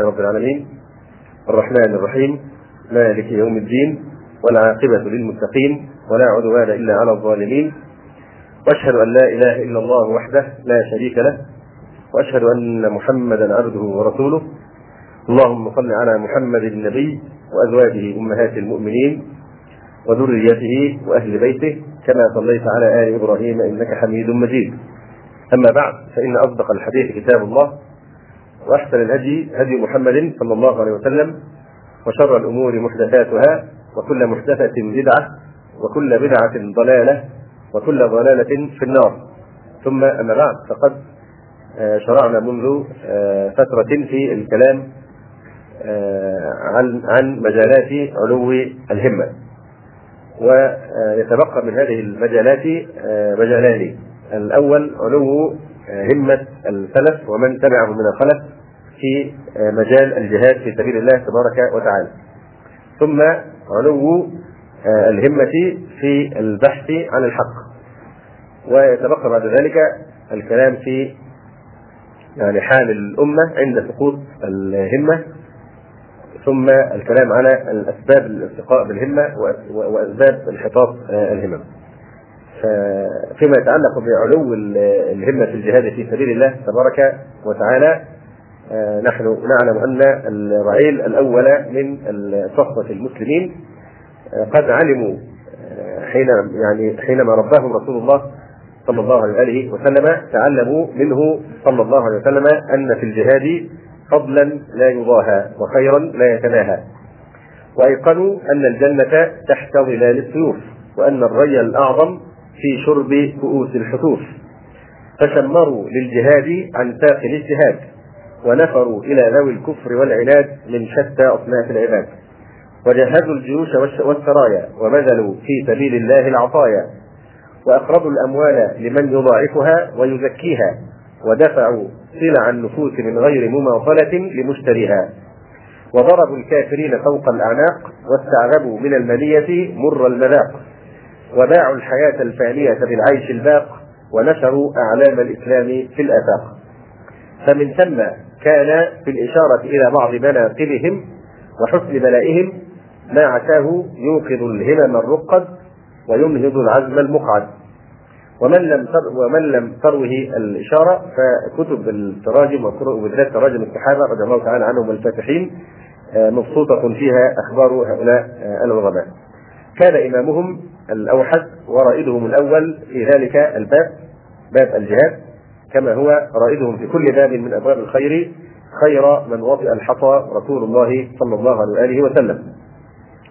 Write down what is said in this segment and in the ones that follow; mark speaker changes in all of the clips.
Speaker 1: رب العالمين. الرحمن الرحيم. مالك يوم الدين. والعاقبة للمتقين. ولا عدوان إلا على الظالمين. وأشهد أن لا إله إلا الله وحده لا شريك له. وأشهد أن محمدا عبده ورسوله. اللهم صل على محمد النبي وأزواجه أمهات المؤمنين وذريته وأهل بيته كما صليت على آل إبراهيم إنك حميد مجيد. أما بعد فإن أصدق الحديث كتاب الله. وأحسن الهدي هدي محمد صلى الله عليه وسلم وشر الأمور محدثاتها وكل محدثة بدعة وكل بدعة ضلالة وكل ضلالة في النار. ثم أما بعد فقد شرعنا منذ فترة في الكلام عن عن مجالات علو الهمة. ويتبقى من هذه المجالات مجالان. الأول علو همة السلف ومن تبعه من الخلف. في مجال الجهاد في سبيل الله تبارك وتعالى. ثم علو الهمة في البحث عن الحق. ويتبقى بعد ذلك الكلام في يعني حال الأمة عند سقوط الهمة ثم الكلام على الأسباب الارتقاء بالهمة وأسباب انحطاط الهمم. فيما يتعلق بعلو الهمة في الجهاد في سبيل الله تبارك وتعالى نحن نعلم أن الرعيل الأول من صفوة المسلمين قد علموا حين يعني حينما رباهم رسول الله صلى الله عليه وسلم تعلموا منه صلى الله عليه وسلم أن في الجهاد فضلا لا يضاهى وخيرا لا يتناهى. وأيقنوا أن الجنة تحت ظلال السيوف وأن الري الأعظم في شرب كؤوس الحتوف فشمروا للجهاد عن ساق الاجتهاد. ونفروا إلى ذوي الكفر والعناد من شتى أصناف العباد. وجهزوا الجيوش والسرايا وبذلوا في سبيل الله العطايا وأقرضوا الأموال لمن يضاعفها ويزكيها. ودفعوا سلع النفوس من غير مماطله لمشتريها. وضربوا الكافرين فوق الأعناق واستعذبوا من المنية مر المذاق. وباعوا الحياة الفانية بالعيش الباق. ونشروا أعلام الإسلام في الآفاق فمن ثم كان في الإشارة إلى بعض مناقبهم وحسن بلائهم ما عساه يوقظ الهمم الرقد وينهض العزم المقعد. ومن لم ومن لم تروه الإشارة فكتب التراجم وبالذات تراجم الصحابة رضي الله تعالى عنهم الفاتحين مبسوطة فيها أخبار هؤلاء العظماء كان إمامهم الأوحد ورائدهم الأول في ذلك الباب باب الجهاد. كما هو رائدهم في كل باب من أبواب الخير خير من وطئ الحصى رسول الله صلى الله عليه وآله وسلم.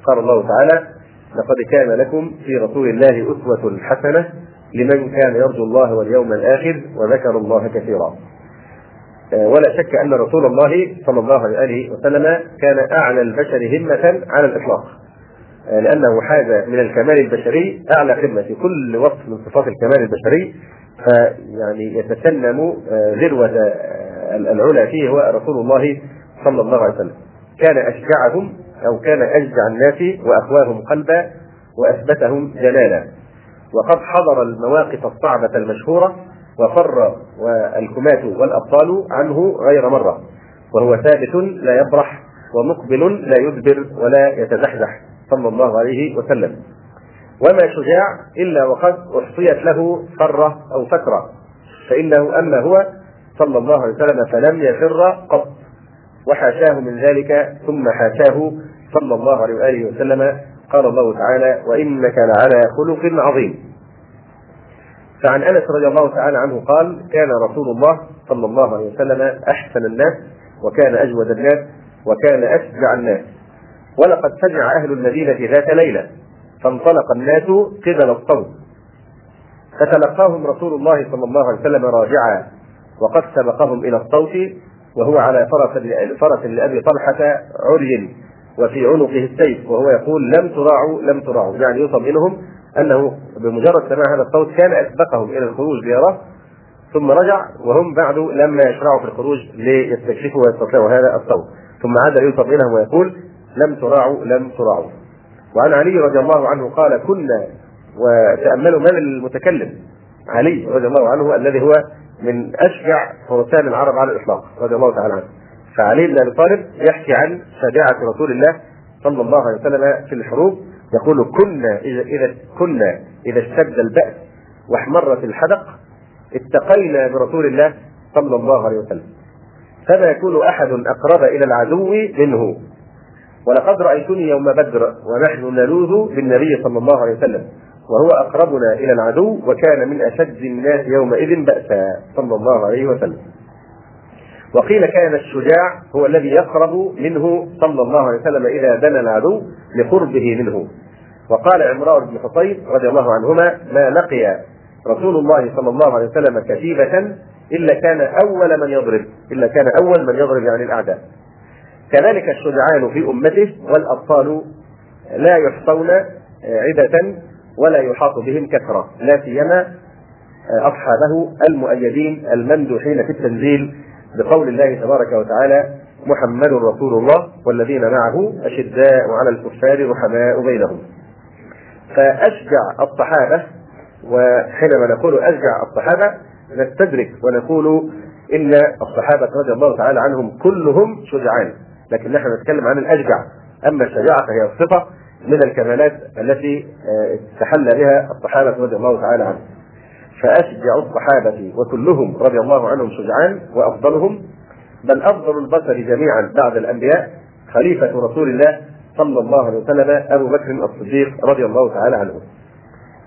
Speaker 1: قال الله تعالى لقد كان لكم في رسول الله أسوة حسنة لمن كان يرجو الله واليوم الآخر وذكر الله كثيرا. ولا شك أن رسول الله صلى الله عليه وآله وسلم كان أعلى البشر همة على الإطلاق. لأنه حاز من الكمال البشري أعلى قمه في كل وصف من صفات الكمال البشري. فيعني يتسنم ذروه العلا فيه هو رسول الله صلى الله عليه وسلم. كان أشجعهم أو كان أشجع الناس واقواهم قلبا وأثبتهم جلالا. وقد حضر المواقف الصعبة المشهورة وفر والكماة والأبطال عنه غير مرة. وهو ثابت لا يبرح ومقبل لا يدبر ولا يتزحزح. صلى الله عليه وسلم وما شجاع إلا وقد أحصيت له فرة أو فترة فإنه أما هو صلى الله عليه وسلم فلم يفر قط. وحاشاه من ذلك ثم حاشاه صلى الله عليه وآله وسلم. قال الله تعالى وإنك لعلى خلق عظيم. فعن أنس رضي الله تعالى عنه قال كان رسول الله صلى الله عليه وسلم أحسن الناس وكان أجود الناس وكان أشجع الناس. ولقد سمع أهل المدينة ذات ليلة فانطلق الناس قبل الصوت. فتلقاهم رسول الله صلى الله عليه وسلم راجعا وقد سبقهم إلى الصوت وهو على فرس فرس لأبي طلحة عري وفي عنقه السيف وهو يقول لم تراعوا لم تراعوا. يعني يطمئنهم أنه بمجرد سماع هذا الصوت كان أسبقهم إلى الخروج ليراه ثم رجع وهم بعد لما يشرعوا في الخروج ليستكشفوا ويستطيعوا هذا الصوت. ثم عاد يطمئنهم ويقول لم تراعوا لم تراعوا. وعن علي رضي الله عنه قال كنا وتأملوا من المتكلم. علي رضي الله عنه الذي هو من أشجع فرسان العرب على الإطلاق رضي الله تعالى عنه. فعلي بن أبي طالب يحكي عن شجاعة رسول الله صلى الله عليه وسلم في الحروب يقول كنا إذا إذا كنا إذا اشتد البأس واحمرت الحدق اتقينا برسول الله صلى الله عليه وسلم. فما يكون أحد أقرب إلى العدو منه. ولقد رأيتني يوم بدر ونحن نلوذ بالنبي صلى الله عليه وسلم وهو أقربنا إلى العدو وكان من أشد الناس يومئذ بأسا صلى الله عليه وسلم. وقيل كان الشجاع هو الذي يقرب منه صلى الله عليه وسلم إذا دنا العدو لقربه منه. وقال عمران بن حصين رضي الله عنهما ما لقي رسول الله صلى الله عليه وسلم كتيبة إلا كان أول من يضرب إلا كان أول من يضرب يعني الأعداء. كذلك الشجعان في أمته والأبطال لا يحصون عدة ولا يحاط بهم كثرة لا سيما أصحابه المؤيدين الممدوحين في التنزيل بقول الله تبارك وتعالى محمد رسول الله والذين معه أشداء على الكفار رحماء بينهم. فأشجع الصحابة وحينما نقول أشجع الصحابة نستدرك ونقول إن الصحابة رضي الله تعالى عنهم كلهم شجعان. لكن نحن نتكلم عن الأشجع أما الشجاعة فهي الصفة من الكمالات التي استحل بها الصحابة رضي الله تعالى عنهم. فأشجع الصحابة وكلهم رضي الله عنهم شجعان وأفضلهم بل أفضل البشر جميعا بعد الأنبياء خليفة رسول الله صلى الله عليه وسلم أبو بكر الصديق رضي الله تعالى عنه.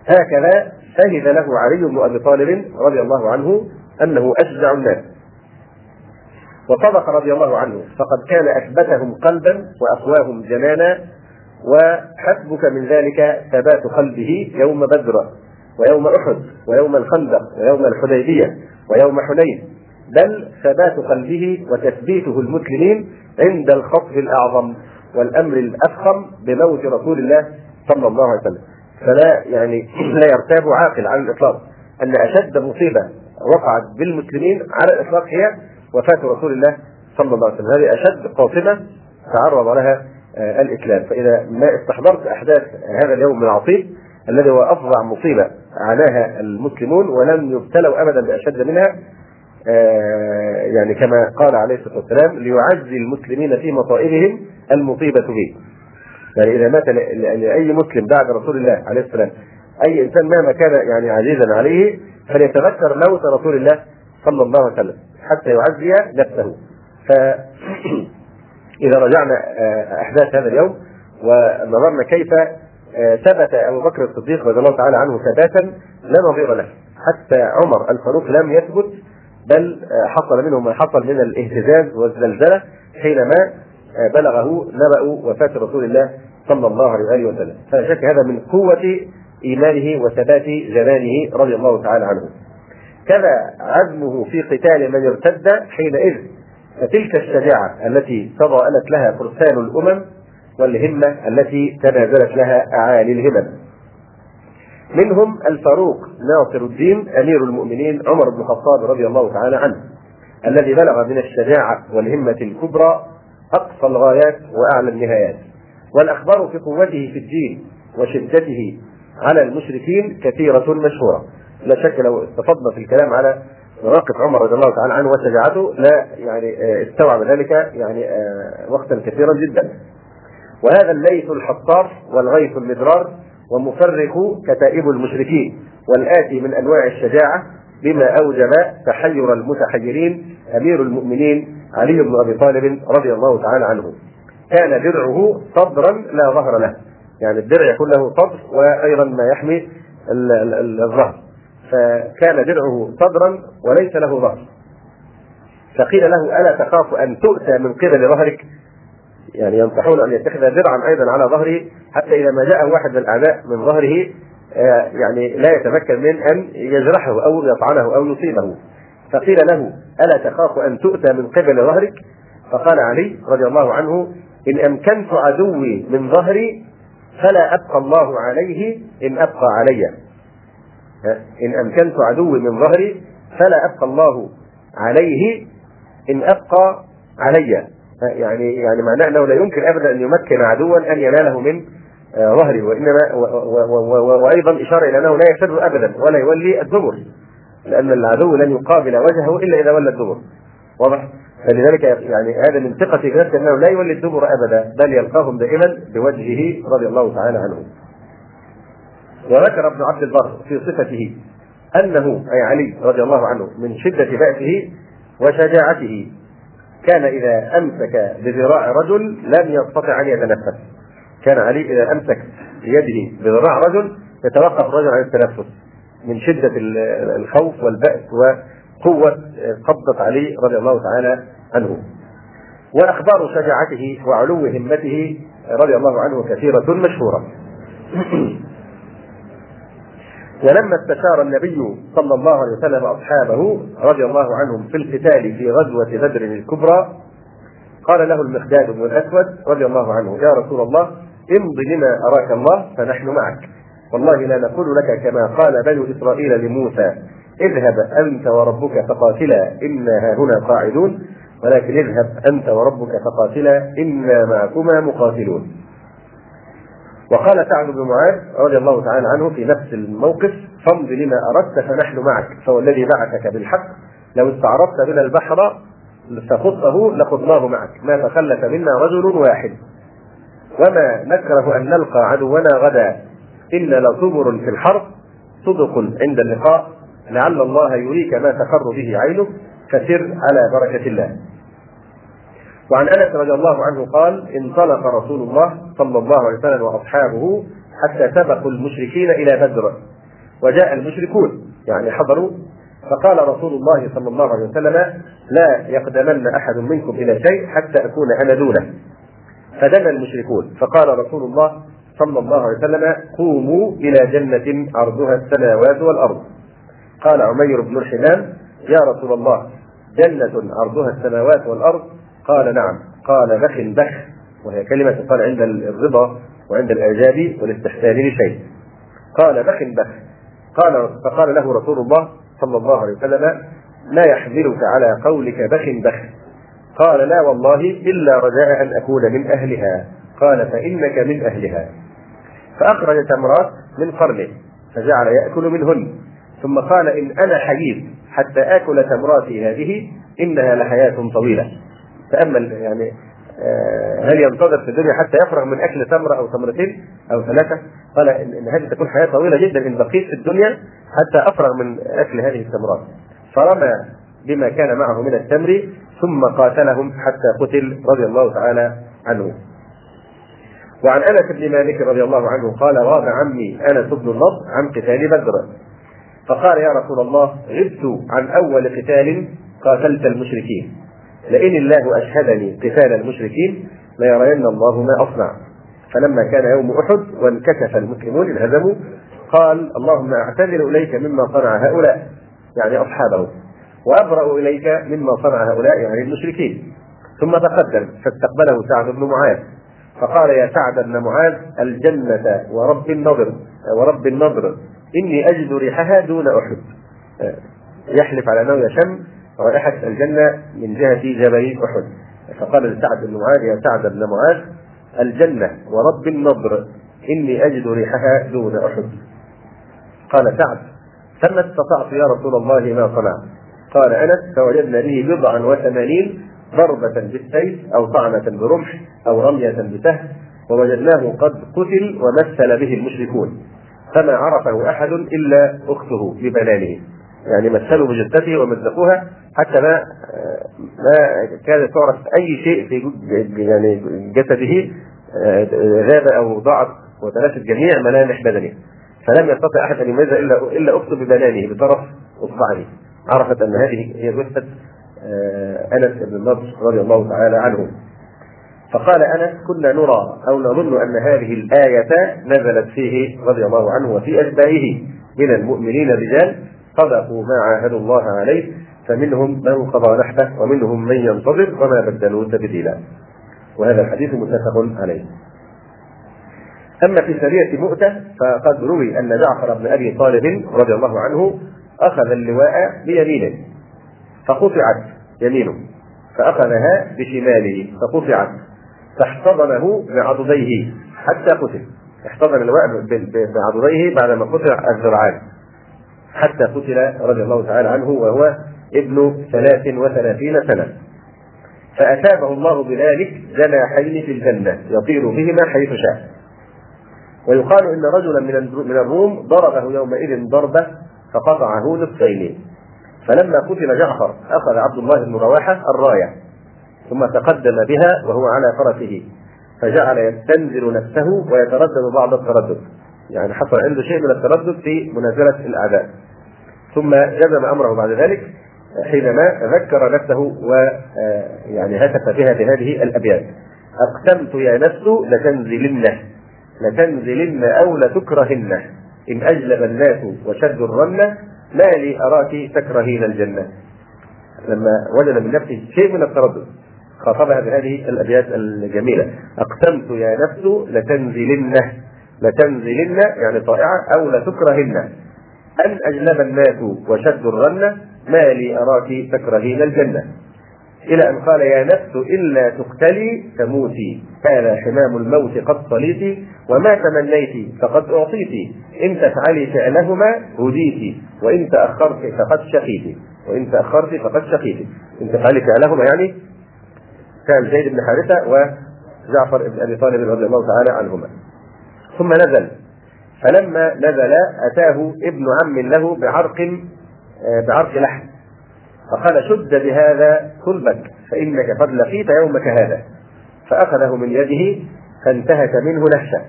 Speaker 1: هكذا شهد له علي بن أبي طالب رضي الله عنه أنه أشجع الناس. وصدق رضي الله عنه. فقد كان أثبتهم قلبا وأقواهم جنانا وحسبك من ذلك ثبات قلبه يوم بدر ويوم أحد ويوم الخندق ويوم الحديبية ويوم حنين. بل ثبات قلبه وتثبيته المسلمين عند الخطف الأعظم والأمر الأفخم بموت رسول الله صلى الله عليه وسلم. فلا يعني لا يرتاب عاقل على الإطلاق. أن أشد مصيبة وقعت بالمسلمين على الإطلاق هي وفاة رسول الله صلى الله عليه وسلم. هذه أشد قاصمه تعرض لها الإسلام. فإذا ما استحضرت أحداث هذا اليوم العصيب الذي هو أفظع مصيبة عاناها المسلمون ولم يبتلوا ابدا بأشد منها يعني كما قال عليه الصلاة والسلام ليعزي المسلمين في مصائبهم المصيبة به. يعني إذا مات لأي مسلم بعد رسول الله عليه السلام أي إنسان مهما كان يعني عزيزا عليه فليتذكر موت رسول الله صلى الله عليه وسلم. حتى يعزي نفسه. ف إذا رجعنا أحداث هذا اليوم ونظرنا كيف ثبت أبو بكر الصديق رضي الله تعالى عنه ثباتا لا نظير له. حتى عمر الفاروق لم يثبت بل حصل منه ما حصل من الاهتزاز والزلزلة حينما بلغه نبأ وفاة رسول الله صلى الله عليه واله وسلم. فلا شك هذا من قوة إيمانه وثبات جنانه رضي الله تعالى عنه. كذا عزمه في قتال من ارتد حينئذ. فتلك الشجاعة التي تضاءلت لها فرسان الأمم والهمة التي تنازلت لها أعالي الهمم. منهم الفاروق ناصر الدين أمير المؤمنين عمر بن الخطاب رضي الله تعالى عنه الذي بلغ من الشجاعة والهمة الكبرى أقصى الغايات وأعلى النهايات. والأخبار في قوته في الدين وشدته على المشركين كثيرة مشهورة. لا شك لو استفضنا في الكلام على مواقف عمر رضي الله تعالى عنه وشجاعته لا يعني استوعب ذلك يعني وقتا كثيرا جدا. وهذا الليث الحصار والغيث المدرار ومفرق كتائب المشركين والآتي من أنواع الشجاعة بما أوجب تحير المتحيرين أمير المؤمنين علي بن أبي طالب رضي الله تعالى عنه. كان درعه صدرا لا ظهر له. يعني الدرع يكون له صدر وأيضا ما يحمي الظهر. فكان درعه صدرا وليس له ظهر. فقيل له ألا تخاف أن تؤتى من قبل ظهرك؟ يعني ينصحون أن يتخذ درعا أيضا على ظهره حتى إذا ما جاء واحد من الأعداء من ظهره يعني لا يتمكن من أن يجرحه أو يطعنه أو يصيبه. فقيل له ألا تخاف أن تؤتى من قبل ظهرك؟ فقال علي رضي الله عنه إن أمكنت عدوي من ظهري فلا أبقى الله عليه إن أبقى علي. إن أمكنت عدوي من ظهري فلا أبقى الله عليه إن أبقى علي. يعني يعني معناه أنه لا يمكن ابدا أن يمكن عدوا أن يناله من ظهره وإنما وأيضا إشارة إلى أنه لا يفر ابدا ولا يولي الدبر لأن العدو لن يقابل وجهه إلا إذا ولى الدبر. واضح؟ فلذلك يعني هذا من ثقة في أنه لا يولي الدبر أبدا بل يلقاهم دائما بوجهه رضي الله تعالى عنه. وذكر ابن عبد البر في صفته أنه أي علي رضي الله عنه من شدة بأسه وشجاعته. كان إذا أمسك بذراع رجل لم يستطع أن يتنفس. كان علي إذا أمسك بيده بذراع رجل يتوقف الرجل عن التنفس. من شدة الخوف والبأس وقوة قبضة علي رضي الله تعالى عنه. وأخبار شجاعته وعلو همته رضي الله عنه كثيرة مشهورة. ولما استشار النبي صلى الله عليه وسلم أصحابه رضي الله عنهم في القتال في غزوة بدر الكبرى قال له المقداد بن الأسود رضي الله عنه يا رسول الله امض لما أراك الله فنحن معك. والله لا نقول لك كما قال بنو إسرائيل لموسى اذهب أنت وربك فقاتلا إنا هنا قاعدون. ولكن اذهب أنت وربك فقاتلا إنا معكما مقاتلون. وقال سعد بن معاذ رضي الله تعالى عنه في نفس الموقف فامض لما أردت فنحن معك فهو الذي بعثك بالحق لو استعرضت بنا البحر فخطه لخضناه معك ما تخلف منا رجل واحد. وما نكره أن نلقى عدونا غدا الا لصبر في الحرب صدق عند اللقاء لعل الله يريك ما تقر به عينك فسر على بركة الله. وعن أنس رضي الله عنه قال انطلق رسول الله صلى الله عليه وسلم وأصحابه حتى سبقوا المشركين إلى بدر وجاء المشركون يعني حضروا فقال رسول الله صلى الله عليه وسلم لا يقدمن أحد منكم إلى شيء حتى أكون أنا دونه. فدنا المشركون فقال رسول الله صلى الله عليه وسلم قوموا إلى جنة عرضها السماوات والأرض. قال عمير بن الحمام يا رسول الله جنة عرضها السماوات والأرض قال نعم. قال بخ بخ. وهي كلمة تقال عند الرضا وعند الإعجاب والاستحسان لشيء. قال بخ بخ. قال فقال له رسول الله صلى الله عليه وسلم لا يحملك على قولك بخ بخ؟ قال لا والله إلا رجاء أن أكون من أهلها. قال فإنك من أهلها. فأخرج تمرات من قرنه فجعل يأكل منهن. ثم قال إن أنا حييت حتى آكل تمراتي هذه إنها لحياة طويلة. تأمل يعني آه، هل ينتظر في الدنيا حتى يفرغ من أكل تمرة أو تمرتين أو ثلاثة؟ قال إن هذه تكون حياة طويلة جدا إن بقيت في الدنيا حتى أفرغ من أكل هذه التمرات. فرمى بما كان معه من التمر ثم قاتلهم حتى قتل رضي الله تعالى عنه. وعن أنس بن مالك رضي الله عنه قال غاب عمي أنس بن النضر عن قتال بدر فقال يا رسول الله غبت عن أول قتال قاتلت المشركين لئن الله أشهدني قتال المشركين ليرين الله ما أصنع. فلما كان يوم أحد وانكشف المسلمون انهزموا قال اللهم أعتذر إليك مما صنع هؤلاء يعني أصحابه وأبرأ إليك مما صنع هؤلاء يعني المشركين. ثم تقدم فاستقبله سعد بن معاذ فقال يا سعد بن معاذ الجنة ورب النضر ورب النضر إني أجد ريحها دون أحد. يحلف على أنه يشم رائحة الجنة من جهة جبل أحد. فقال لسعد بن معاذ يا سعد بن معاذ الجنة ورب النضر إني أجد ريحها دون أحد. قال سعد فما استطعت يا رسول الله ما صنعت؟ قال أنس فوجدنا به بضعا وثمانين ضربة بالسيف أو طعنة برمح أو رمية بسهم ووجدناه قد قتل ومثل به المشركون فما عرفه أحد إلا أخته ببنانه. يعني مثلوا بجثته ومزقوها حتى ما ما كانت تعرف أي شيء في يعني جسده ذاب أو ضاعت وتلاشت جميع ملامح بدنه. فلم يستطع أحد أن يميز إلا إلا اخته ببنانه بطرف أصبعه. عرفت أن هذه هي جثه آه، أنس بن النضر رضي الله تعالى عنه. فقال انس كنا نرى أو نظن أن هذه الآية نزلت فيه رضي الله عنه وفي اشباهه من المؤمنين رجال صدقوا ما عاهدوا الله عليه فمنهم من قضى نحبه ومنهم من ينتظر وما بدلوا تبديلا. وهذا الحديث متفق عليه. أما في سرية مؤتة فقد روي أن جعفر بن أبي طالب رضي الله عنه أخذ اللواء بيمينه فقطعت يمينه فأخذها بشماله فقطعت فاحتضنه بعضديه حتى قتل. احتضن اللواء بعضديه بعدما قطع الذراعان حتى قتل رضي الله تعالى عنه وهو ابن ثلاث وثلاثين سنة. فأثابه الله بذلك جناحين في الجنة يطير بهما حيث شاء. ويقال إن رجلا من الروم ضربه يومئذ ضربة فقطعه نصفين. فلما قتل جعفر أخذ عبد الله بن رواحة الراية ثم تقدم بها وهو على فرسه. فجعل يستنزل نفسه ويتردد بعض التردد. يعني حصل عنده شيء من التردد في منازلة الأعداء. ثم جزم أمره بعد ذلك حينما ذكر نفسه ويعني هتف بها بهذه الأبيات. أقسمت يا نفس لتنزلن لتنزلن أو لتكرهن. إن أجلب الناس وشد الرن ما لي أراك تكرهين الجنة. لما وجد من نفسه شيء من التردد خاطبها بهذه الأبيات الجميلة. أقسمت يا نفس لتنزلن لتنزلن يعني طائعة أو لتكرهن. أن اجلب الناس وشد الرن ما لي أراك تكرهين الجنة. إلى أن قال يا نفس إلا تقتلي تموتي كان حمام الموت قد صليت وما تمنيت فقد أعطيت. إن تفعلي فعلهما هديت وإن تأخرت فقد شقيت. وإن تأخرت فقد شقيت. إن تفعلي فعلهما يعني كان زيد بن حارثة وجعفر بن أبي طالب رضي الله تعالى عنهما. ثم نزل فلما نزل أتاه ابن عم له بعرق آه، بعرق لحم. فقال شد بهذا كلبك فإنك قد لقيت يومك هذا. فأخذه من يده فانتهك منه نهشه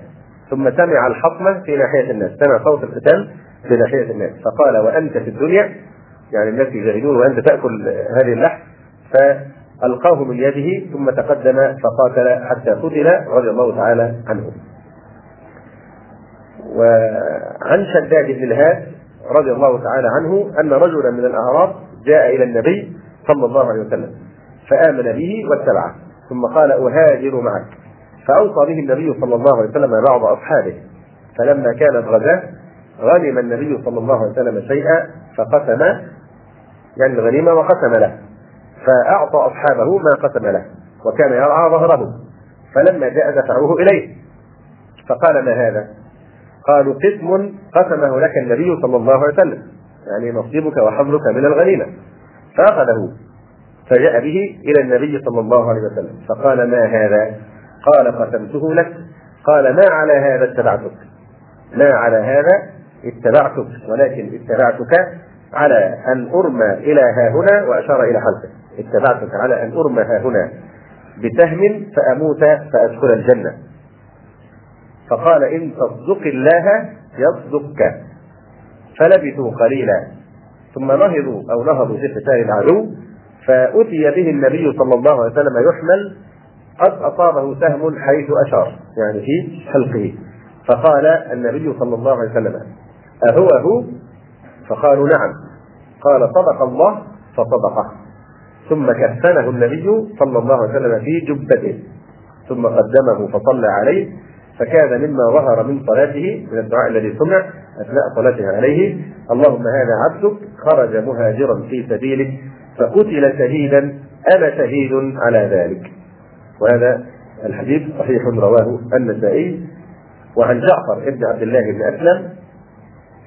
Speaker 1: ثم سمع الحطمة في ناحية الناس سمع صوت القتال في ناحية الناس. فقال وأنت في الدنيا؟ يعني الناس يجاهدون وأنت تأكل هذه اللحم؟ ألقاه من يده ثم تقدم فقاتل حتى قتل رضي الله تعالى عنه. وعن شداد بن الهاد رضي الله تعالى عنه أن رجلا من الأعراب جاء إلى النبي صلى الله عليه وسلم فآمن به واتبعه ثم قال أهاجر معك. فأوصى به النبي صلى الله عليه وسلم بعض أصحابه. فلما كانت غزاة غنم النبي صلى الله عليه وسلم شيئا فقسم يعني الغنيمة وقسم له. فأعطى أصحابه ما قسم له وكان يرعى ظهره. فلما جاء دفعوه إليه فقال ما هذا؟ قالوا قسم قسمه لك النبي صلى الله عليه وسلم يعني نصيبك وحظك من الغنيمة. فأخذه فجاء به إلى النبي صلى الله عليه وسلم فقال ما هذا؟ قال قسمته لك. قال ما على هذا اتبعتك؟ ما على هذا اتبعتك ولكن اتبعتك على أن أرمى إلى ها هنا وأشار إلى حلقه اتبعتك على أن أرمى ها هنا بسهم فأموت فأدخل الجنة. فقال إن تصدق الله يصدقك. فلبثوا قليلا. ثم نهضوا أو نهضوا في قتال العدو. فأتي به النبي صلى الله عليه وسلم يحمل. قد أصابه سهم حيث أشار. يعني في حلقه. فقال النبي صلى الله عليه وسلم أهو هو فقالوا نعم. قال صدق الله فصدقه. ثم كفنه النبي صلى الله عليه وسلم في جبته. ثم قدمه فصلى عليه. فكان مما ظهر من صلاته من الدعاء الذي سمع أثناء صلاته عليه. اللهم هذا عبدك. خرج مهاجرا في سبيلك. فقتل شهيدا. أنا شهيد على ذلك. وهذا الحديث صحيح رواه النسائي. وعن جعفر بن عبد الله بن أسلم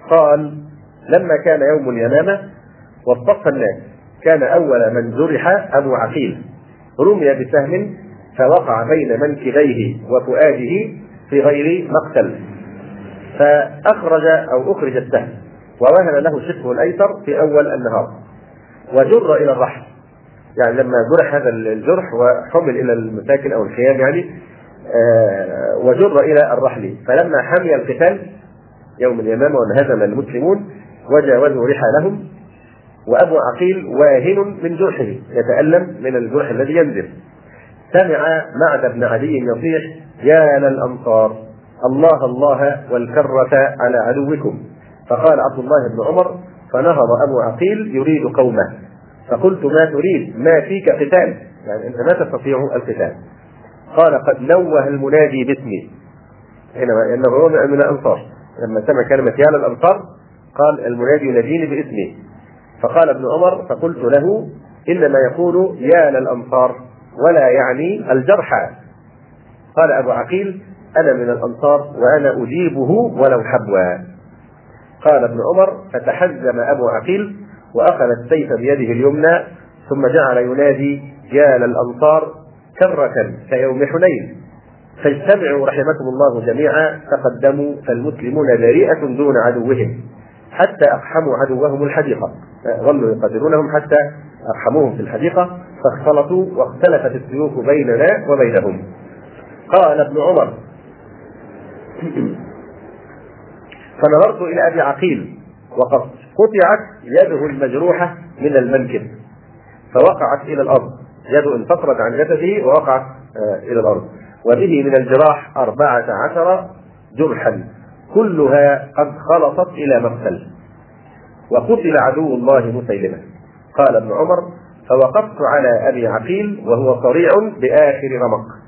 Speaker 1: قال لما كان يوم اليمامة واصطف الناس كان أول من جرح أبو عقيل. رمي بسهم فوقع بين منكبيه وفؤاده في غير مقتل. فأخرج أو أخرج السهم ووهن له شقه الأيسر في أول النهار وجر إلى الرحل يعني لما جرح هذا الجرح وحمل إلى المساكن أو الخيام يعني آه وجر إلى الرحل فلما حمي القتال يوم اليمامة وانهزم المسلمون وجاوزوا رحالهم وأبو عقيل واهن من جرحه يتألم من الجرح الذي ينزل. سمع معد بن عدي يصيح يا للأنصار الله الله والكرة على عدوكم. فقال عبد الله بن عمر فنهض أبو عقيل يريد قومه. فقلت ما تريد؟ ما فيك قتال؟ يعني أنت لا تستطيع القتال. قال قد نوه المنادي باسمي. حينما انه هو من الأنصار لما سمع كلمة يا للأنصار قال المنادي يناديني باسمي. فقال ابن عمر فقلت له إنما يقول يا للأنصار ولا يعني الجرحى. قال أبو عقيل أنا من الأنصار وأنا أجيبه ولو حبوا قال ابن عمر فتحزم أبو عقيل وأخذ السيف بيده اليمنى ثم جعل ينادي يا للأنصار كرة كيوم حنين. فاجتمعوا رحمكم الله جميعا تقدموا فالمسلمون بريئة دون عدوهم حتى أقحموا عدوهم الحديقة. ظلوا يقاتلونهم حتى أقحموهم في الحديقة فاختلطوا واختلفت السيوف بيننا وبينهم. قال ابن عمر. فنظرت إلى أبي عقيل وقد قطعت يده المجروحة من المنكب فوقعت إلى الأرض. يده انفصلت عن جسده ووقعت آه، إلى الأرض. وبه من الجراح أربعة عشر جرحا. كلها قد خلصت إلى مقتل. وقتل عدو الله مسيلمة. قال ابن عمر فوقفت على أبي عقيل وهو صريع بآخر رمق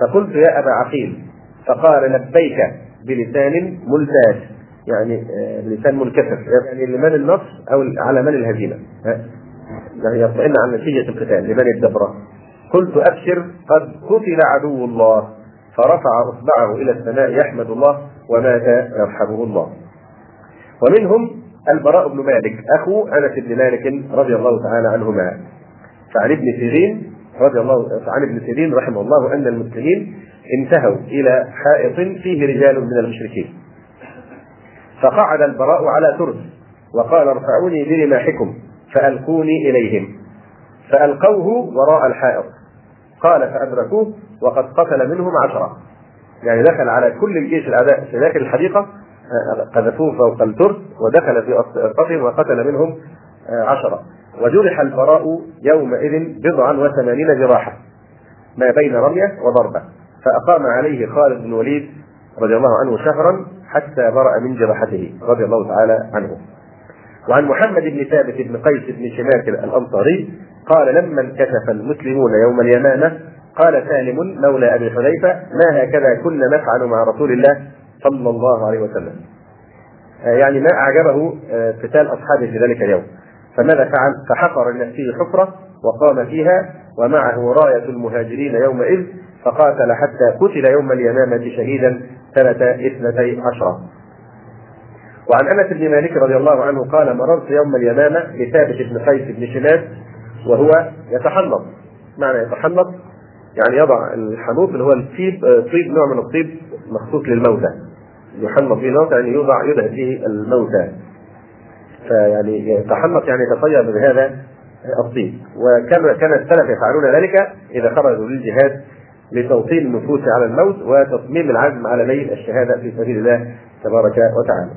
Speaker 1: فقلت يا أبا عقيل فقال لبيك بلسان ملتاج يعني آه، بلسان منكسر يعني لمن النصر أو على من الهزيمة. يعني يطمئن عن نتيجة القتال لمن الدبرة. قلت أبشر قد قتل عدو الله فرفع إصبعه إلى السماء يحمد الله ومات يرحمه الله. ومنهم البراء بن مالك أخو أنس بن مالك رضي الله تعالى عنهما فعن ابن سيرين رضي الله عن ابن سيرين رحمه الله أن المسلمين انتهوا إلى حائط فيه رجال من المشركين. فقعد البراء على ترس وقال ارفعوني برماحكم فألقوني إليهم. فألقوه وراء الحائط. قال فأدركوه وقد قتل منهم عشرة. يعني دخل على كل الجيش الأعداء. في داخل الحديقة قذفوه فوق الترس ودخل في أسقطهم وقتل منهم عشرة. وجرح البراء يومئذ بضعا وثمانين جراحة ما بين رمية وضربة. فأقام عليه خالد بن وليد رضي الله عنه شهرا حتى برأ من جراحته رضي الله تعالى عنه. وعن محمد بن ثابت بن قيس بن شماك الأنصاري قال لما انكشف المسلمون يوم اليمامة قال سالم مولى أبي حذيفة ما هكذا كنا نفعل مع رسول الله صلى الله عليه وسلم؟ يعني ما أعجبه آه، قتال أصحابه في ذلك اليوم. فماذا فعل؟ فحفر لنفسه حفرة وقام فيها ومعه راية المهاجرين يومئذ فقاتل حتى قتل يوم اليمامة شهيدا سنة اثنتي عشرة. وعن أنس بن مالك رضي الله عنه قال مررت يوم اليمامة بثابت بن قيس بن شماس وهو يتحنط معنى يتحنط يعني يضع الحنوط اللي هو الطيب طيب نوع من الطيب مخصوص للموتى. يحنط به الموتى يعني يوضع يدهن به الموتى. فيعني يتحنط يعني يتطيب بهذا الطيب وكان كان السلف يفعلون ذلك؟ إذا خرجوا للجهاد لتوطين النفوس على الموت وتصميم العزم على نيل الشهادة في سبيل الله تبارك وتعالى.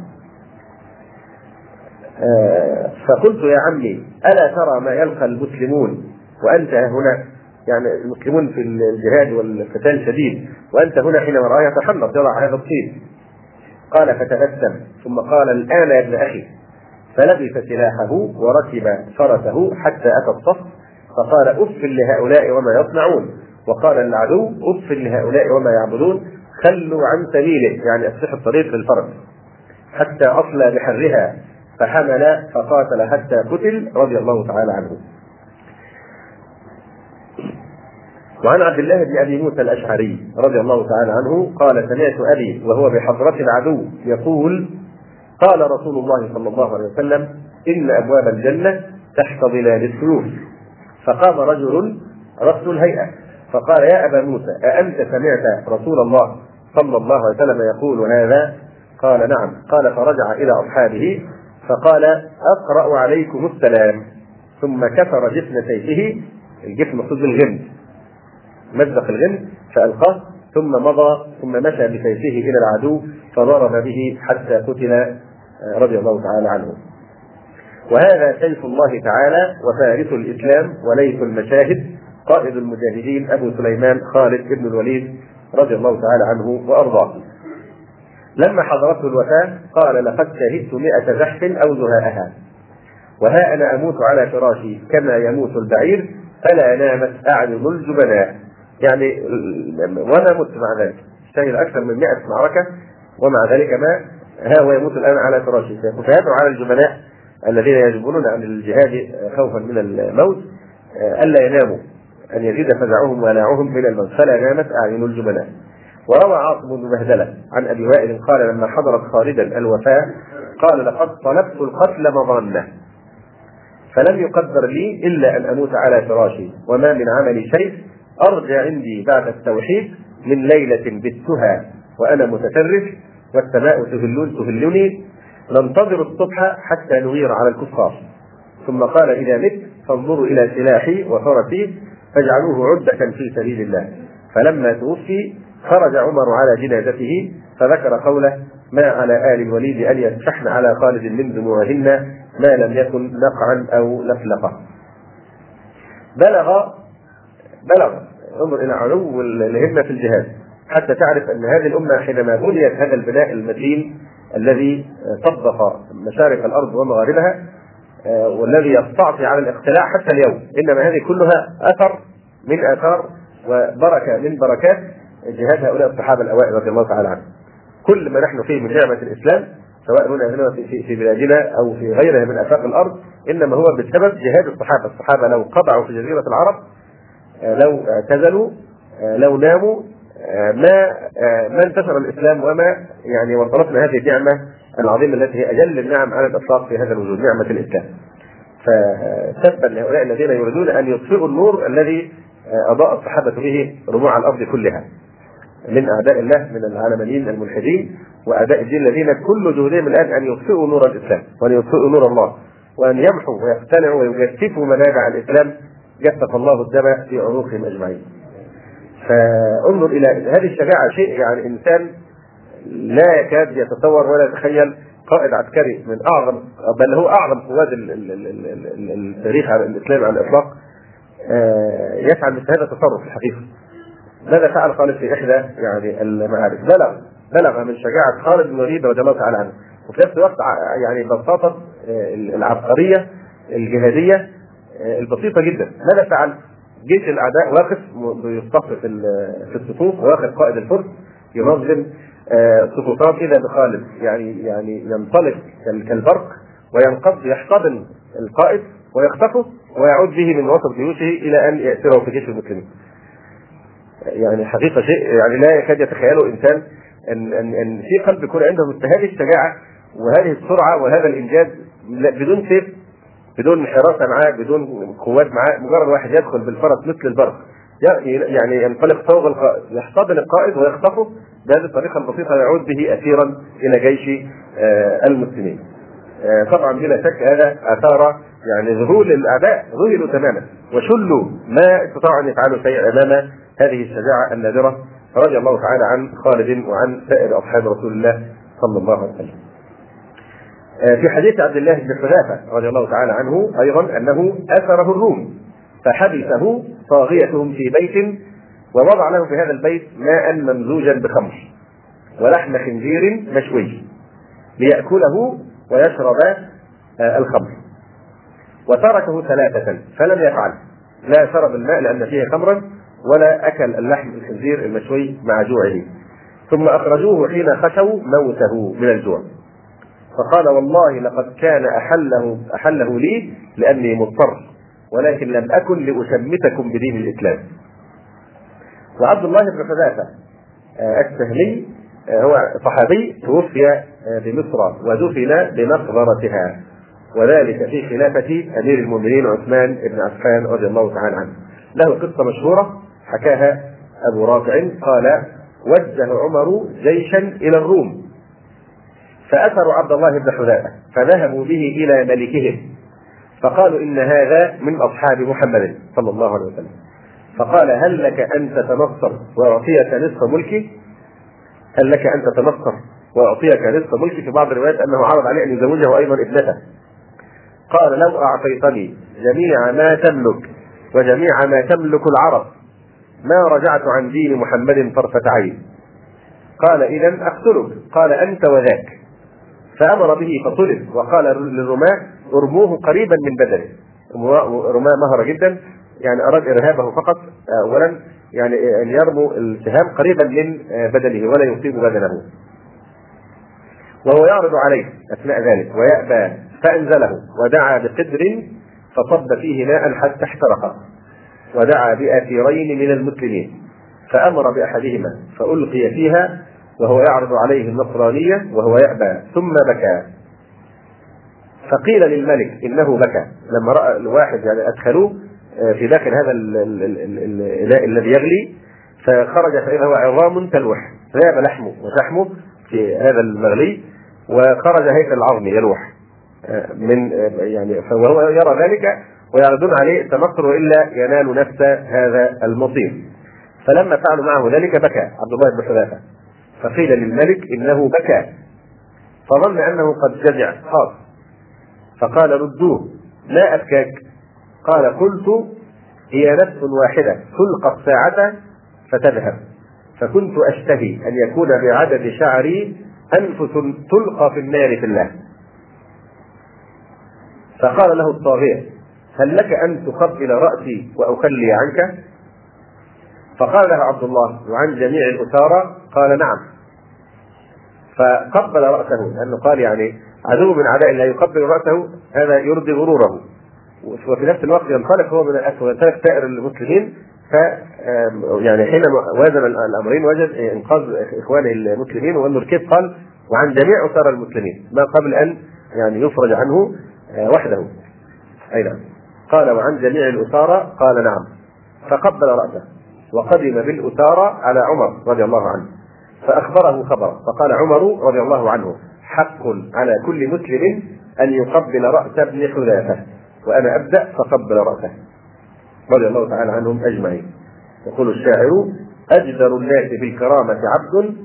Speaker 1: آه، فقلت يا عمي ألا ترى ما يلقى المسلمون وأنت هنا؟ يعني المسلمون في الجهاد والقتال شديد وأنت هنا حينما رأى يتحنط يضع هذا الطين قال فتبسم ثم قال الآن يا ابن أخي فلبس سلاحه وركب فرسه حتى أتى الصف فقال أف لهؤلاء وما يصنعون. وقال العدو أف لهؤلاء وما يعبدون. خلوا عن سبيله يعني أفسحوا الطريق للفرس. حتى أصلى بحرها فحمل فقاتل حتى قتل رضي الله تعالى عنه. وعن عبد الله بن أبي موسى الأشعري رضي الله تعالى عنه قال سمعت أبي وهو بحضرة العدو يقول قال رسول الله صلى الله عليه وسلم إن أبواب الجنة تحت ظلال السيوف فقام رجل رأس الهيئة فقال يا أبا موسى أأنت سمعت رسول الله صلى الله عليه وسلم يقول هذا؟ قال نعم. قال فرجع إلى أصحابه فقال أقرأ عليكم السلام. ثم كسر جفن سيفه الجفن مقصود بالغمد مزق الغمد فألقاه ثم مضى ثم مشى بسيفه إلى العدو فضرب به حتى قتل رضي الله تعالى عنه وهذا سيف الله تعالى وفارس الإسلام وليث المشاهد قائد المجاهدين أبو سليمان خالد بن الوليد رضي الله تعالى عنه وأرضاه. لما حضرته الوفاة قال لقد شهدت مئة زحف أو زهاءها. وها أنا أموت على فراشي كما يموت البعير فلا نامت أعين الجبناء. يعني وأنا مت مع ذلك. شهد أكثر من مئة معركة ومع ذلك ما ها هو يموت الآن على فراشي فيدعو على الجبناء الذين يجبنون عن الجهاد خوفا من الموت ألا يناموا. أن يزيد فزعهم ولعهم من الموت. فلا نامت أعين الجبناء وروى عاصم بن مهدلة عن أبي وائل قال لما حضرت خالدا الوفاة قال لقد طلبت القتل مظنة فلم يقدر لي إلا أن أموت على فراشي. وما من عملي شيء أرجى عندي بعد التوحيد من ليلة بتها وأنا متشرف والسماء تهلون تهلني. ننتظر الصبح حتى نغير على الكفار. ثم قال إذا مت فانظروا إلى سلاحي وفرسي فاجعلوه عدة في سبيل الله. فلما توفي خرج عمر على جنازته فذكر قوله ما على آل الوليد أن يسفحن على خالد من دموعهن ما لم يكن نقعا أو لفلقة بلغ بلغ. انظر إلى علو الهمة في الجهاد. حتى تعرف أن هذه الأمة حينما بنيت هذا البناء المتين الذي طبق مشارق الأرض ومغاربها آه، والذي يستعصي على الاقتلاع حتى اليوم. إنما هذه كلها أثر من آثار وبركة من بركات جهاد هؤلاء الصحابة الأوائل رضي الله تعالى عنهم. كل ما نحن فيه من نعمة الإسلام سواء هنا هنا في, في بلادنا أو في غيرها من آفاق الأرض إنما هو بسبب جهاد الصحابة. الصحابة لو قطعوا في جزيرة العرب آه، لو اعتزلوا آه، لو ناموا ما ما انتشر الإسلام وما يعني وصلتنا هذه النعمة العظيمة التي هي أجل النعم على الإطلاق في هذا الوجود نعمة الإسلام. فتبا لهؤلاء الذين يريدون أن يطفئوا النور الذي اضاء الصحابة به ربوع الأرض كلها. من أعداء الله من العالميين الملحدين وأعداء الدين الذين كل جهدهم الآن أن يطفئوا نور الإسلام وأن يطفئوا نور الله وأن يمحوا ويقتنعوا ويجففوا منابع الإسلام جفف الله الدم في عنقهم أجمعين. فانظر إلى هذه الشجاعة شيء يعني إنسان لا يكاد يتصور ولا يتخيل قائد عسكري من أعظم بل هو أعظم قوات التاريخ على الإسلام على الإطلاق آه، يفعل مثل هذا التصرف الحقيقة. ماذا فعل خالد في إحدى يعني المعارك؟ بلغ بلغ من شجاعة خالد بن الوليد رضي الله تعالى عنه وفي نفس الوقت يعني بساطه آه، العبقرية الجهادية آه، البسيطة جدا ماذا فعل؟ جيش الأعداء واقف بيصطف في الصفوف واخد قائد الفرس ينظم صفوفات اذا بخالد يعني يعني ينطلق كالبرق وينقض يحتضن القائد ويخطفه ويعود به من وسط جيوشه إلى أن يأسره في جيش المسلمين. يعني حقيقة شيء يعني لا يكاد يتخيله انسان ان ان أن في قلب يكون عنده هذه الشجاعة وهذه السرعة وهذا الإنجاز بدون سيف بدون حراسه معاه بدون قوات معاه مجرد واحد يدخل بالفرس مثل البرق يعني ينطلق فوق القائد يحتضن القائد ويخطفه بهذه الطريقة البسيطة يعود به اسيرا إلى جيش آه، المسلمين. آه، طبعا بلا شك هذا آثار يعني ذهول الأعداء ذهلوا تماما وشلوا ما استطاعوا أن يفعلوا شيء أمام هذه الشجاعة النادرة رضي الله تعالى عن خالد وعن سائر أصحاب رسول الله صلى الله عليه وسلم. آه، في حديث عبد الله بن حذافة رضي الله تعالى عنه أيضا أنه اثره الروم فحبسه طاغيتهم في بيت ووضع له في هذا البيت ماء ممزوجا بخمر ولحم خنزير مشوي ليأكله ويشرب آه، الخمر. وتركه ثلاثة فلم يفعل. لا شرب الماء لأن فيه خمرا ولا أكل اللحم الخنزير المشوي مع جوعه. ثم أخرجوه حين خشوا موته من الجوع. فقال والله لقد كان أحله أحله لي لأني مضطر ولكن لم أكن لأشمتكم بدين الإسلام. وعبد الله بن حذافة آه، السهمي آه، هو صحابي توفي آه، بمصر ودفن بمقبرتها وذلك في خلافة أمير المؤمنين عثمان بن عفان رضي الله تعالى عنه. له قصة مشهورة حكاها أبو رافع قال وجه عمر جيشا إلى الروم. فأثروا عبد الله بن حذافة فذهبوا به إلى ملكهم. فقالوا إن هذا من أصحاب محمد صلى الله عليه وسلم. فقال هل لك أن تتنصر وأعطيك نصف ملكي؟ هل لك أن تتنصر وأعطيك نصف ملكي؟ في بعض الروايات أنه عرض عليه أن يزوجه أيضا ابنته. قال لو أعطيتني جميع ما تملك وجميع ما تملك العرب ما رجعت عن دين محمد طرفة عين. قال إذا أقتلك. قال أنت وذاك. فأمر به فطلب وقال للرماة ارموه قريبا من بدنه. رماة مهرة جدا. يعني أراد إرهابه فقط اولا يعني أن يرموا السهام قريبا من بدنه ولا يصيب بدنه. وهو يعرض عليه أثناء ذلك ويأبى فأنزله ودعا بقدر فصب فيه ماء حتى احترق ودعا بأثيرين من المسلمين. فأمر بأحدهما فألقي فيها وهو يعرض عليه النصرانية وهو يأبى. ثم بكى. فقيل للملك إنه بكى. لما رأى الواحد يعني أدخلوه آه، في داخل هذا الإناء الذي يغلي فخرج فاذا هو عظام تلوح. ذهب لحمه وشحمه في هذا المغلي وخرج هيكل العظم يلوح. آه، من آه، يعني فهو يرى ذلك ويعرضون عليه التنصر والا ينال نفس هذا المصير. فلما فعلوا معه ذلك بكى. عبد الله بن حذافة. فقيل للملك إنه بكى. فظن أنه قد جزع. خاف فقال ردوه لا أبكاك. قال قلت هي نفس واحدة تلقى الساعة فتذهب. فكنت أشتهي أن يكون بعدد شعري انفس تلقى في النار في الله. فقال له الطاغية هل لك أن تقبل رأسي وأخلي عنك؟ فقال له عبد الله وعن جميع الأسارى؟ قال نعم. فقبل رأسه لأنه قال يعني عدو من أعداء الله يقبل رأسه هذا يرضي غروره. وفي نفس الوقت ينطلق هو من الاسود سائر المسلمين ف يعني حين وازن الأمرين وجد إنقاذ إخوانه المسلمين وأنه كيف قال وعن جميع اسارى المسلمين ما قبل أن يعني يفرج عنه آه، وحده. أي نعم. قال وعن جميع الاسارى قال نعم. فقبل رأسه. وقدم بالاسارى على عمر رضي الله عنه. فأخبره خبرا فقال عمر رضي الله عنه حق على كل مسلم أن يقبل رأس ابن حذافة وأنا أبدأ فقبل رأسه. رضي الله تعالى عنهم أجمعين. يقول الشاعر أجدر الناس بالكرامه عبد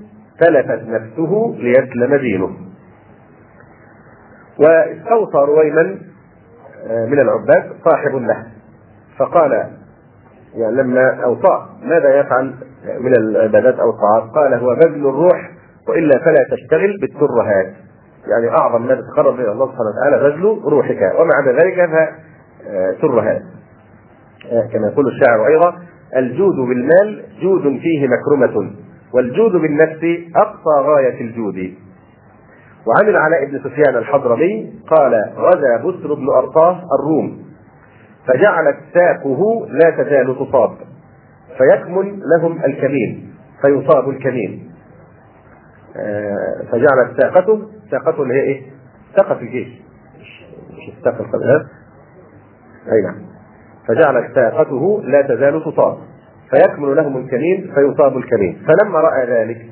Speaker 1: تلفت نفسه ليسلم دينه. واستوصى رويما آه، من العباد صاحب له فقال يعني لما اوصاه ماذا يفعل من العبادات أو الطاعات؟ قال هو بذل الروح وإلا فلا تشتغل بالترهات. يعني أعظم ما تتقرب إلى الله سبحانه وتعالى بذل روحك وما عدا ذلك فترهات آه، كما يقول الشاعر أيضا الجود بالمال جود فيه مكرمة والجود بالنفس أقصى غاية الجود. وعن العلاء بن سفيان الحضرمي قال غزا بسر بن أرطاه الروم. فجعلت ساقه لا تزال تصاب فيكمن لهم الكمين فيصاب الكمين. آه، فجعلت ساقته ساقته اللي هي إيه؟ ساقة الجيش. مش الساقة أي نعم. فجعلت ساقته لا تزال تصاب فيكمل لهم الكمين فيصاب الكمين. فلما رأى ذلك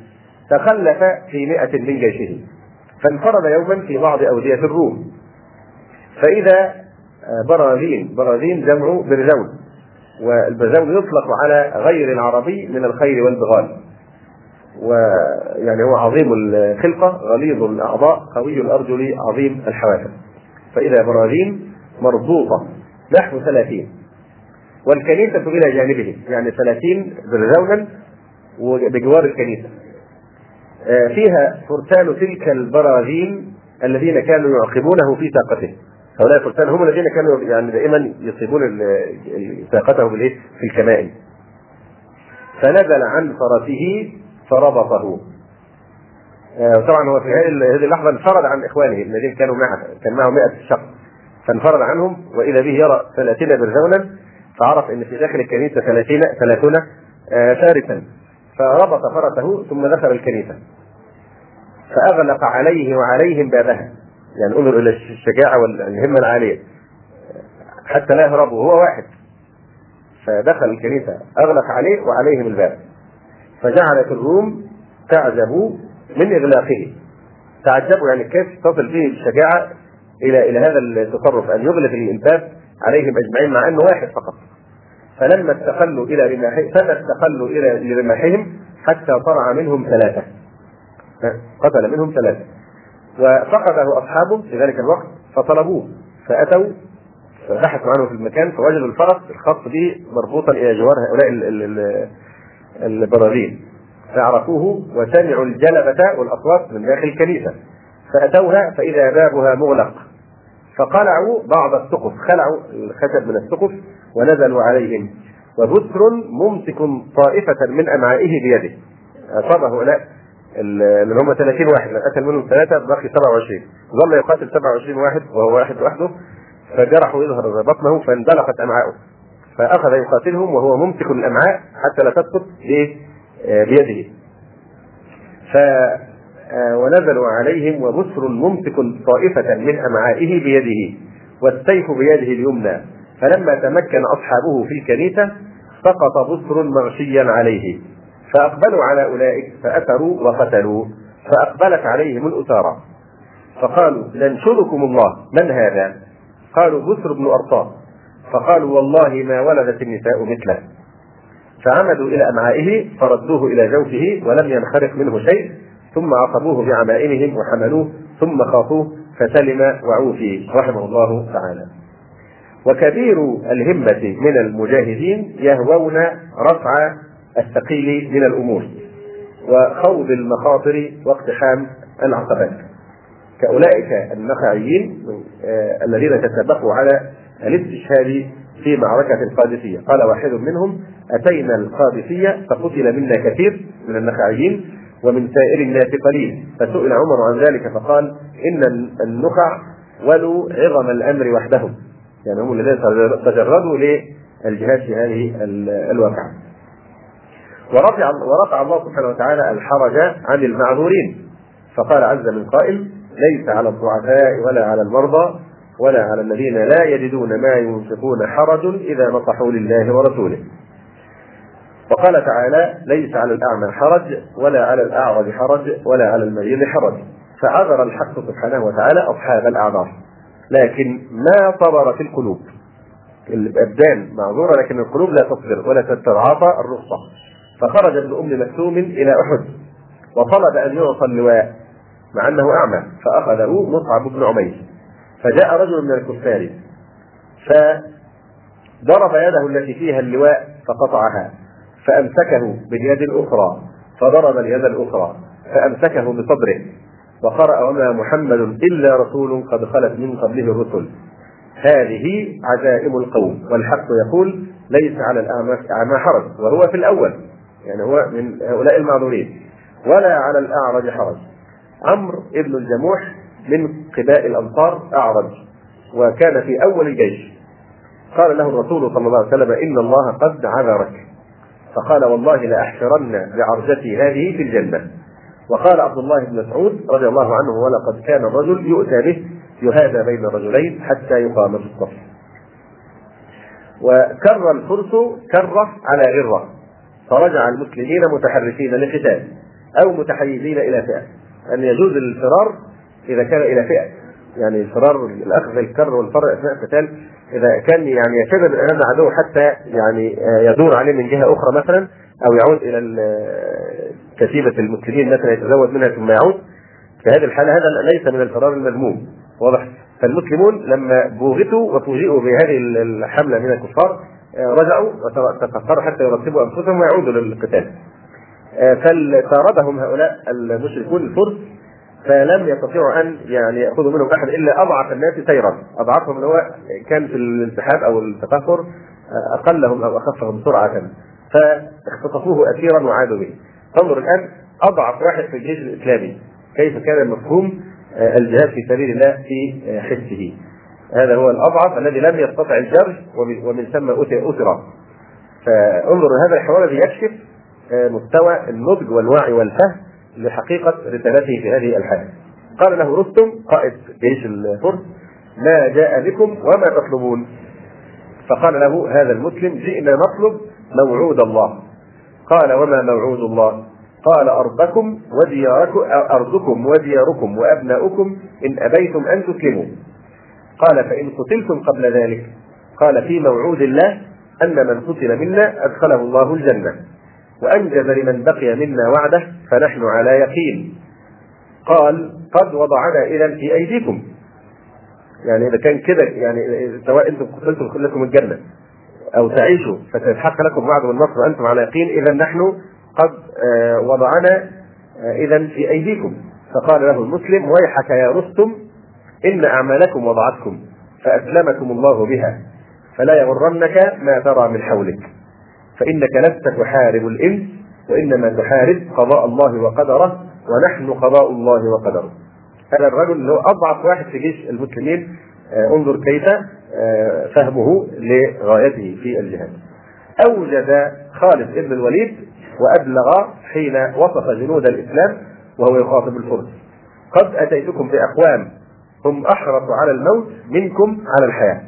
Speaker 1: تخلف في مئة من جيشه فانفرد يوما في بعض أودية الروم. فإذا براذين براذين جمع برزون. والبرزون يطلق على غير العربي من الخير والبغال. ويعني هو عظيم الخلقة غليظ الأعضاء قوي الأرجل عظيم الحوافر. فإذا براذين مربوطة نحو ثلاثين. والكنيسة إلى جانبه يعني ثلاثين برزونا بجوار الكنيسة. آه، فيها فرسان تلك البراذين الذين كانوا يعقبونه في ساقته هؤلاء الفرسان هم الذين كانوا يعني دائما يصيبون ساقته بالإيه؟ في الكمائن. فنزل عن فرسه فربطه. آه، طبعا هو في هذه اللحظة انفرد عن إخوانه الذين كانوا معه كان معه 100 شخص فانفرد عنهم واذا به يرى 30 برزونا فعرف إن في داخل الكنيسة 30 30 آه، فارسا فربط فرسه ثم دخل الكنيسة فأغلق عليه وعليهم بابها يعني انظر إلى الشجاعة والهمه العالية. حتى لا يهربوا هو واحد. فدخل الكنيسة أغلق عليه وعليهم الباب. فجعلت الروم تعجب من إغلاقه. تعجبوا يعني كيف تصل به الشجاعة إلى إلى هذا التصرف؟ أن يغلق الباب عليهم أجمعين مع إنه واحد فقط. فلما استقلوا إلى رماحهم فما استقلوا إلى رماحهم حتى طلع منهم ثلاثة. قتل منهم ثلاثة. وفقده أصحابه في ذلك الوقت فطلبوه فأتوا فبحثوا عنه في المكان فوجدوا الفرس الخاص به مربوطا إلى جوار هؤلاء البراذين فعرفوه وسمعوا الجلبة والأصوات من داخل الكنيسة. فأتوها فإذا بابها مغلق. فقلعوا بعض السقف خلعوا الخشب من السقف ونزلوا عليهم. وبسر ممسك طائفة من أمعائه بيده. أصاب هؤلاء اللي هم 30 واحد قتل منهم ثلاثة بقي 27 ظل يقاتل 27 واحد وهو واحد وحده فجرحوا يظهر بطنه فاندلقت أمعاؤه فأخذ يقاتلهم وهو ممسك الأمعاء حتى لا تسقط بيده. ف آه، ونزلوا عليهم وبسر ممسك طائفة من أمعائه بيده والسيف بيده اليمنى. فلما تمكن أصحابه في الكنيسة سقط بسر مغشيا عليه. فأقبلوا على أولئك فأثروا وقتلوا فأقبلت عليهم الأسارى. فقالوا ننشركم الله من هذا؟ قالوا بسر بن أرطاء فقالوا والله ما ولدت النساء مثله. فعمدوا إلى أمعائه فردوه إلى جوفه ولم ينخرق منه شيء ثم عصبوه بعمائمهم وحملوه ثم خافوه فسلم وعوفي رحمه الله تعالى. وكبير الهمة من المجاهدين يهوون رفع الثقيل من الأمور وخوض المخاطر واقتحام العقبات. كأولئك النخعيين آه الذين تسبقوا على الاستشهاد في معركة القادسية. قال واحد منهم أتينا القادسية فقتل منا كثير من النخعيين ومن سائر الناس قليل. فسئل عمر عن ذلك فقال إن النخع ولوا عظم الأمر وحدهم يعني هم الذين تجردوا للجهاد في هذه الواقعة. ورفع ورفع الله سبحانه وتعالى الحرج عن المعذورين. فقال عز من قائل ليس على الضعفاء ولا على المرضى ولا على الذين لا يجدون ما ينفقون حرج إذا نصحوا لله ورسوله. وقال تعالى ليس على الأعمى حرج ولا على الأعرج حرج ولا على المريض حرج. فعذر الحق سبحانه وتعالى أصحاب الأعذار. لكن ما صبر في القلوب. الأبدان معذورة لكن القلوب لا تصبر ولا تتعاطى الرخصة. فخرج ابن أم مكتوم إلى أحد وطلب أن يعطى اللواء مع أنه أعمى فأخذه مصعب بن عمير. فجاء رجل من الكفار فضرب يده التي فيها اللواء فقطعها فأمسكه باليد الأخرى فضرب اليد الأخرى فأمسكه بصدره وقرأ وما محمد إلا رسول قد خلت من قبله الرسل. هذه عزائم القوم والحق يقول ليس على الأعمى حرج وهو في الأول. يعني هو من هؤلاء المعذورين. ولا على الأعرج حرج. عمرو ابن الجموح من قباء الأنصار أعرج وكان في أول الجيش. قال له الرسول صلى الله عليه وسلم إن الله قد عذرك. فقال والله لأحشرن بعرجتي هذه في الجنة. وقال عبد الله بن مسعود رضي الله عنه ولقد كان الرجل يؤتى به يهادى بين رجلين حتى يقام في الصف. وكر الفرس كرة على غرة. فرجع المسلمين متحركين للقتال أو متحيزين إلى فئة. أن يجوز الفرار إذا كان إلى فئة. يعني الفرار الأخذ الكر والفر أثناء القتال إذا كان يعني يفر الإمام العدو حتى يعني يدور عليه من جهة أخرى مثلا أو يعود إلى كتيبة المسلمين مثلا يتزود منها ثم يعود. في هذه الحالة هذا ليس من الفرار المذموم. واضح. فالمسلمون لما بوغتوا وفوجئوا بهذه الحملة من الكفار رجعوا وتفكروا حتى يرتبوا أنفسهم ويعودوا للقتال. فطاردهم هؤلاء المشركون الفرس فلم يستطيعوا أن يعني يأخذوا منهم أحد إلا أضعف الناس سيرا. أضعفهم اللي هو كان في الانسحاب أو التكاثر أقلهم أو أخفهم سرعه فاختطفوه اسيرا وعادوا به. انظر الآن أضعف واحد في الجيش الإسلامي. كيف كان مفهوم الجهاد في سبيل الله في حسه هذا هو الأضعف الذي لم يستطع الجري ومن ثم اسر فانظر هذا الحوار الذي يكشف مستوى النضج والوعي والفهم لحقيقة رسالته في هذه الحالة قال له رستم قائد جيش الفرس ما جاء بكم وما تطلبون. فقال له هذا المسلم جئنا نطلب موعود الله. قال وما موعود الله؟ قال أرضكم ودياركم أرضكم ودياركم وأبناؤكم إن أبيتم أن تسلموا. قال فإن قتلتم قبل ذلك. قال في موعود الله أن من قتل منا أدخله الله الجنة. وأنجز لمن بقي منا وعده فنحن على يقين. قال قد وضعنا إذا في أيديكم. يعني إذا كان كده يعني سواء أنتم قتلتم لكم الجنة أو تعيشوا فتتحقق لكم وعد النصر وأنتم على يقين. إذا نحن قد وضعنا إذا في أيديكم. فقال له المسلم ويحك يا رستم إن أعمالكم وضعتكم فأسلمكم الله بها فلا يغرنك ما ترى من حولك فإنك لست تحارب الإنس وإنما تحارب قضاء الله وقدره ونحن قضاء الله وقدره. هذا الرجل اللي هو أضعف واحد في جيش المسلمين انظر كيف فهمه لغايته في الجهاد. أوجد خالد بن الوليد وأبلغ حين وصف جنود الإسلام وهو يخاطب الفرس. قد أتيتكم بأقوام هم أحرص على الموت منكم على الحياة.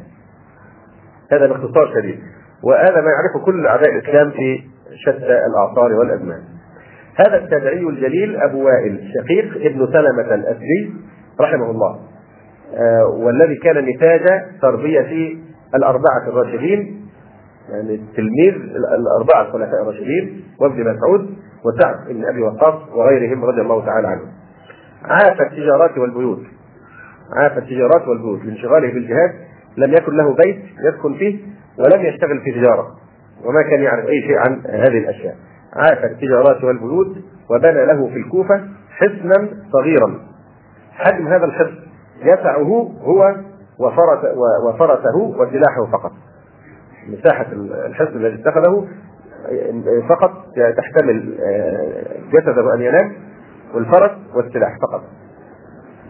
Speaker 1: هذا باختصار شديد. وهذا ما يعرفه كل أعداء الإسلام في شتى الأعصار والأزمان. هذا التابعي الجليل أبو وائل شقيق ابن سلمة الأسدي رحمه الله. آه والذي كان نتاج تربية الأربعة الراشدين يعني التلميذ الأربعة الخلفاء الراشدين وابن مسعود وسعد بن أبي وقاص وغيرهم رضي الله تعالى عنهم. عاف التجارات والبيوت. عاف التجارات والبيوت لانشغاله بالجهاد لم يكن له بيت يسكن فيه ولم يشتغل في تجارة وما كان يعرف أي شيء عن هذه الأشياء. عاف التجارات والبيوت وبنى له في الكوفة حصنا صغيرا. حجم هذا الحصن يسعه هو وفرس وفرسه وسلاحه فقط. مساحة الحصن الذي اتخذه فقط تحتمل جسده أن ينام والفرس والسلاح فقط.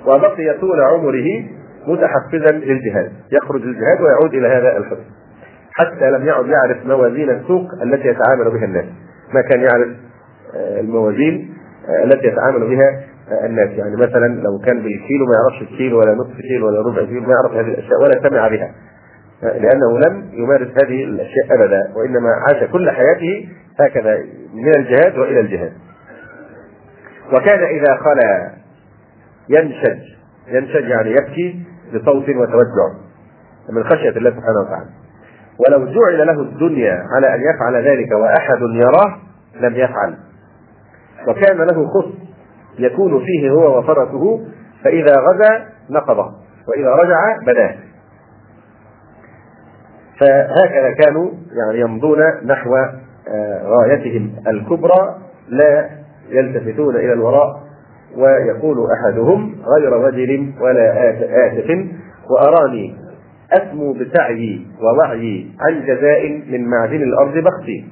Speaker 1: وبقي طول عمره متحفزا للجهاد يخرج للجهاد ويعود إلى هذا الحصن حتى لم يعد يعرف موازين السوق التي يتعامل بها الناس. ما كان يعرف الموازين التي يتعامل بها الناس. يعني مثلا لو كان بالكيلو ما يعرفش الكيلو ولا نصف كيلو ولا ربع كيلو ما يعرف هذه الأشياء ولا سمع بها لأنه لم يمارس هذه الأشياء ابدا وإنما عاش كل حياته هكذا من الجهاد وإلى الجهاد. وكان إذا خلا ينشج ينشج يعني يبكي بصوت وتوجع من خشية الله سبحانه وتعالى. ولو جعل له الدنيا على أن يفعل ذلك وأحد يراه لم يفعل. وكان له خص يكون فيه هو وفرسه فإذا غزا نقضه وإذا رجع بداه فهكذا كانوا يعني يمضون نحو غايتهم الكبرى لا يلتفتون إلى الوراء ويقول أحدهم غير وجل ولا آسف وأراني أسمو بسعيي ووعيي عن جزاء من معدن الأرض بختي.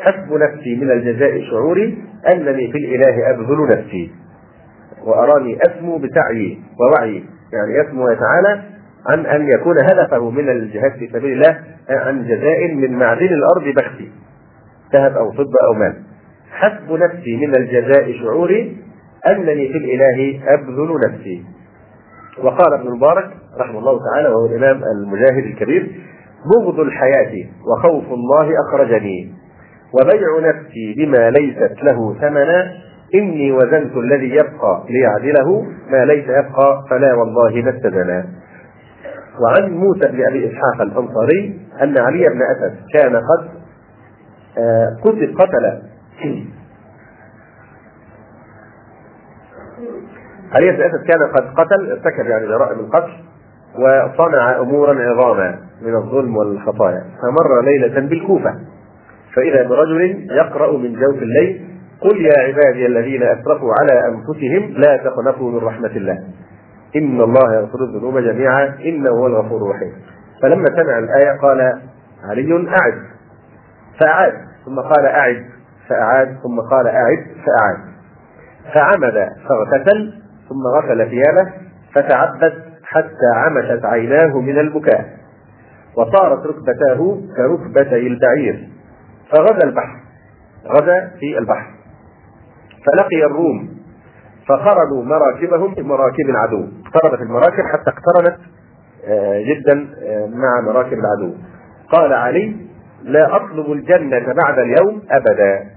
Speaker 1: حسب نفسي من الجزاء شعوري أنني في الإله أبذل نفسي. وأراني أسمو بسعيي ووعي يعني يسمو تعالى عن أن يكون هدفه من الجهاد في سبيل الله عن جزاء من معدن الأرض بختي. ذهب أو فضة أو مال. حسب نفسي من الجزاء شعوري أنني في الإله أبذل نفسي. وقال ابن المبارك رحمه الله تعالى وهو الإمام المجاهد الكبير بغض الحياة وخوف الله أخرجني وبيع نفسي بما ليست له ثمنا إني وزنت الذي يبقى ليعدله ما ليس يبقى فلا والله ما استدنا وعن موسى بن أبي إسحاق الأنصاري أن علي بن أسد كان قد قتل قتل علي أسد كان قد قتل ارتكب يعني جرائم القتل وصنع أمورا عظاما من الظلم والخطايا. فمر ليلة بالكوفة فإذا برجل يقرأ من جوف الليل قل يا عبادي الذين أسرفوا على أنفسهم لا تقنطوا من رحمة الله. إن الله يغفر الذنوب جميعا إنه هو الغفور الرحيم. فلما سمع الآية قال علي أعد فأعاد ثم قال أعد فأعاد ثم قال أعد فأعاد. فعمد فاغتسل ثم غسل ثيابه فتعبد حتى عمشت عيناه من البكاء. وصارت ركبتاه كركبتي البعير. فغزا البحر غزا في البحر. فلقي الروم فقرنوا مراكبهم بمراكب العدو. اقتربت المراكب حتى اقترنت جدا مع مراكب العدو. قال علي لا أطلب الجنة بعد اليوم أبدا.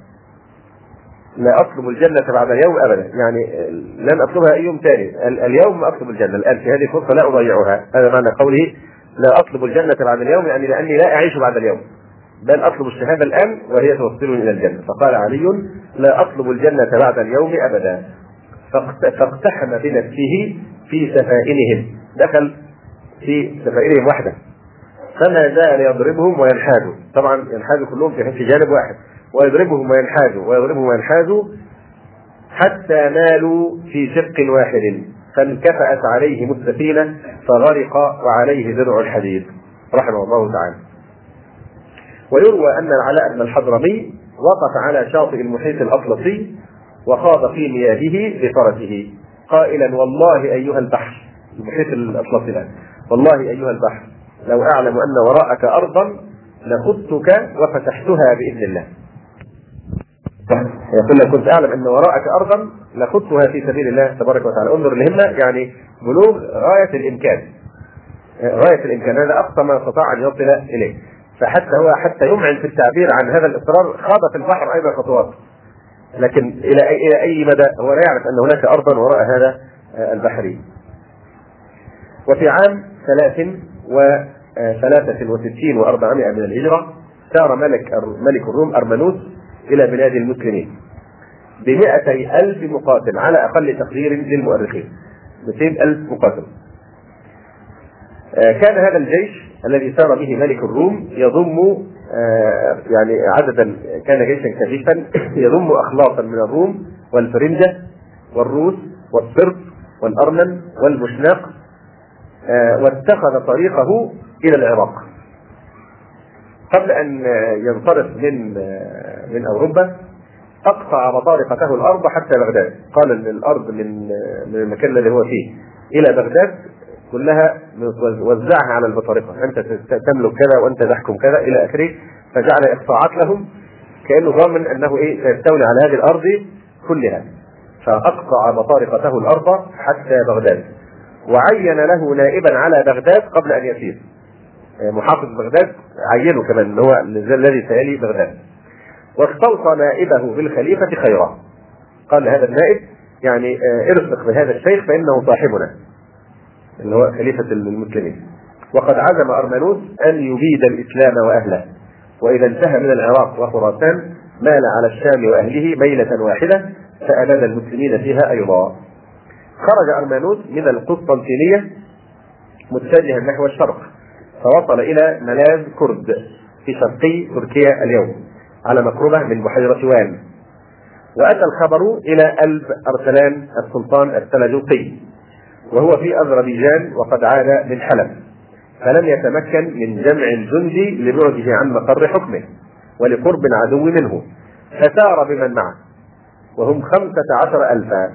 Speaker 1: لا أطلب الجنة بعد اليوم ابدا. يعني لن أطلبها أي يوم ثاني. اليوم أطلب الجنة. الآن في هذه الفرصة لا أضيعها. هذا معنى قوله لا أطلب الجنة بعد اليوم يعني لأني لا أعيش بعد اليوم. بل أطلب الشهادة الآن وهي توصلني إلى الجنة. فقال علي لا أطلب الجنة بعد اليوم ابدا. فاقتحم بنفسه في سفائنهم دخل في سفائنهم وحده. فما زال يضربهم وينحازوا طبعا ينحازوا كلهم في جانب واحد. ويضربهم وينحازوا ويضربهم وينحازوا حتى مالوا في شق واحد. فانكفأت عليهم السفينة فغرق وعليه درع الحديد رحمه الله تعالى. ويروى أن العلاء بن الحضرمي وقف على شاطئ المحيط الأطلسي وخاض في مياهه بفرسه. قائلا والله أيها البحر. المحيط الأطلسي الآن. والله أيها البحر لو أعلم أن وراءك أرضا لخذتك وفتحتها بإذن الله. يقول لو كنت أعلم أن وراءك ارضا لخذتها في سبيل الله تبارك وتعالى. انظر الهمه يعني بلوغ غاية الإمكان. غاية الإمكان. هذا أقصى ما استطاع أن يصل إليه. فحتى هو حتى يمعن في التعبير عن هذا الإصرار خاض في البحر أيضا خطوات. لكن إلى اي إلى أي مدى؟ هو لا يعرف أن هناك ارضا وراء هذا البحر وفي عام ثلاث وثلاثة وستين وأربعمائة من الهجرة سار ملك ملك الروم أرمنوس إلى بلاد المسلمين. بمئتي ألف مقاتل على أقل تقدير للمؤرخين. 200 ألف مقاتل. آه، كان هذا الجيش الذي سار به ملك الروم يضم آه، يعني عددا كان جيشا كثيفا يضم أخلاصا من الروم والفرنجة والروس والصرب والأرمن والمشناق آه، واتخذ طريقه إلى العراق. قبل أن ينصرف من من أوروبا أقطع مطارقته الأرض حتى بغداد. قال إن الأرض من من المكان الذي هو فيه. إلى بغداد كلها وزعها على البطارقه أنت تملك كذا وأنت تحكم كذا إلى آخره فجعل إقطاعات لهم كأنه ضامن أنه إيه سيستولي على هذه الأرض كلها. فأقطع بطارقته الأرض حتى بغداد. وعين له نائبا على بغداد قبل أن يسير. محافظ بغداد عينه كمان إن هو الذي سيلي بغداد. واستوصى نائبه بالخليفة خيرا. قال هذا النائب يعني آه، ارفق بهذا الشيخ فإنه صاحبنا اللي هو خليفة المسلمين. وقد عزم أرمنوس أن يبيد الإسلام وأهله. وإذا انتهى من العراق وخراسان مال على الشام وأهله ميلة واحدة فأباد المسلمين فيها أيضا. خرج أرمانوس من القسطنطينية متجها نحو الشرق فوصل إلى ملاذ كرد في شرقي تركيا اليوم. على مقربة من بحيرة وان وأتى الخبر إلى ألب أرسلان السلطان السلجوقي وهو في أذربيجان وقد عاد من حلب فلم يتمكن من جمع الجند لبعده عن مقر حكمه ولقرب العدو منه فسار بمن معه. وهم خمسة عشر ألفا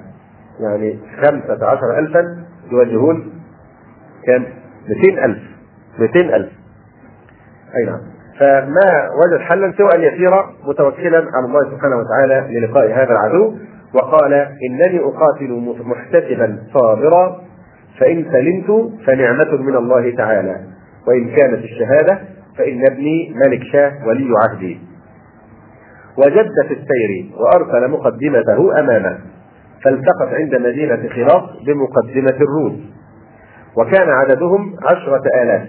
Speaker 1: يعني خمسة عشر ألفا يواجهون كم؟ 200 ألف. 200 ألف. أي نعم. فما وجد حلا سوى أن يسير متوكلا على الله سبحانه وتعالى للقاء هذا العدو. وقال إنني أقاتل محتسبا صابرا فإن سلمت فنعمة من الله تعالى. وإن كانت الشهادة فإن ابني ملك شاه ولي عهدي. وجد في السير وأرسل مقدمته أمامه فالتقت عند مدينة خلاص بمقدمة الروس وكان عددهم عشرة آلاف.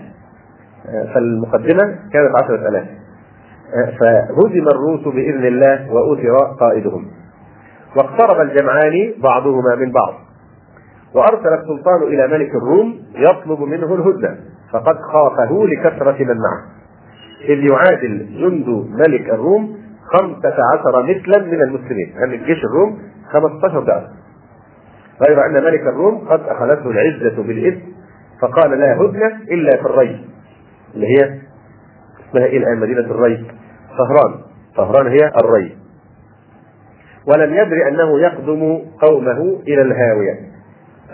Speaker 1: فالمقدمة كانت عشرة آلاف. فهزم الروس بإذن الله وأثر قائدهم. واقترب الجمعان بعضهما من بعض. وأرسل السلطان إلى ملك الروم يطلب منه الهدنه فقد خافه لكثرة من معه. إذ يعادل جند ملك الروم خمسة عشر مثلا من المسلمين. يعني جيش الروم 15 ضعف. غير أن ملك الروم قد أخذته العزة بالاثم فقال لا هدنه إلا في الري اللي هي اسمها إيه الآن؟ مدينة الري طهران. طهران هي الري ولم يدر أنه يقدم قومه إلى الهاوية.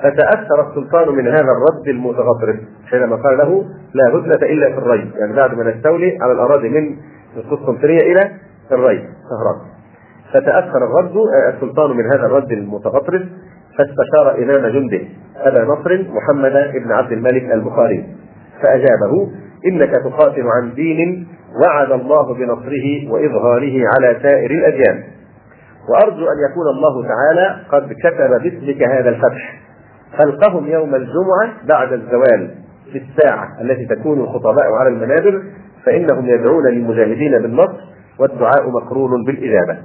Speaker 1: فتأثر السلطان من هذا الرد المتغطرس حينما قال له لا هدنه إلا في الري يعني بعد ما نستولي على الأراضي من القسطنطينيه إلى الري طهران. فتأثر الرد السلطان من هذا الرد المتغطرس فاستشار إمام جنده أبا نصر محمد بن عبد الملك البخاري فأجابه إنك تقاتل عن دين وعد الله بنصره وإظهاره على سائر الأديان. وأرجو أن يكون الله تعالى قد كتب باسمك هذا الفتح. خلقهم يوم الجمعة بعد الزوال في الساعة التي تكون الخطباء على المنابر فإنهم يدعون للمجاهدين بالنصر والدعاء مقرون بالإجابة.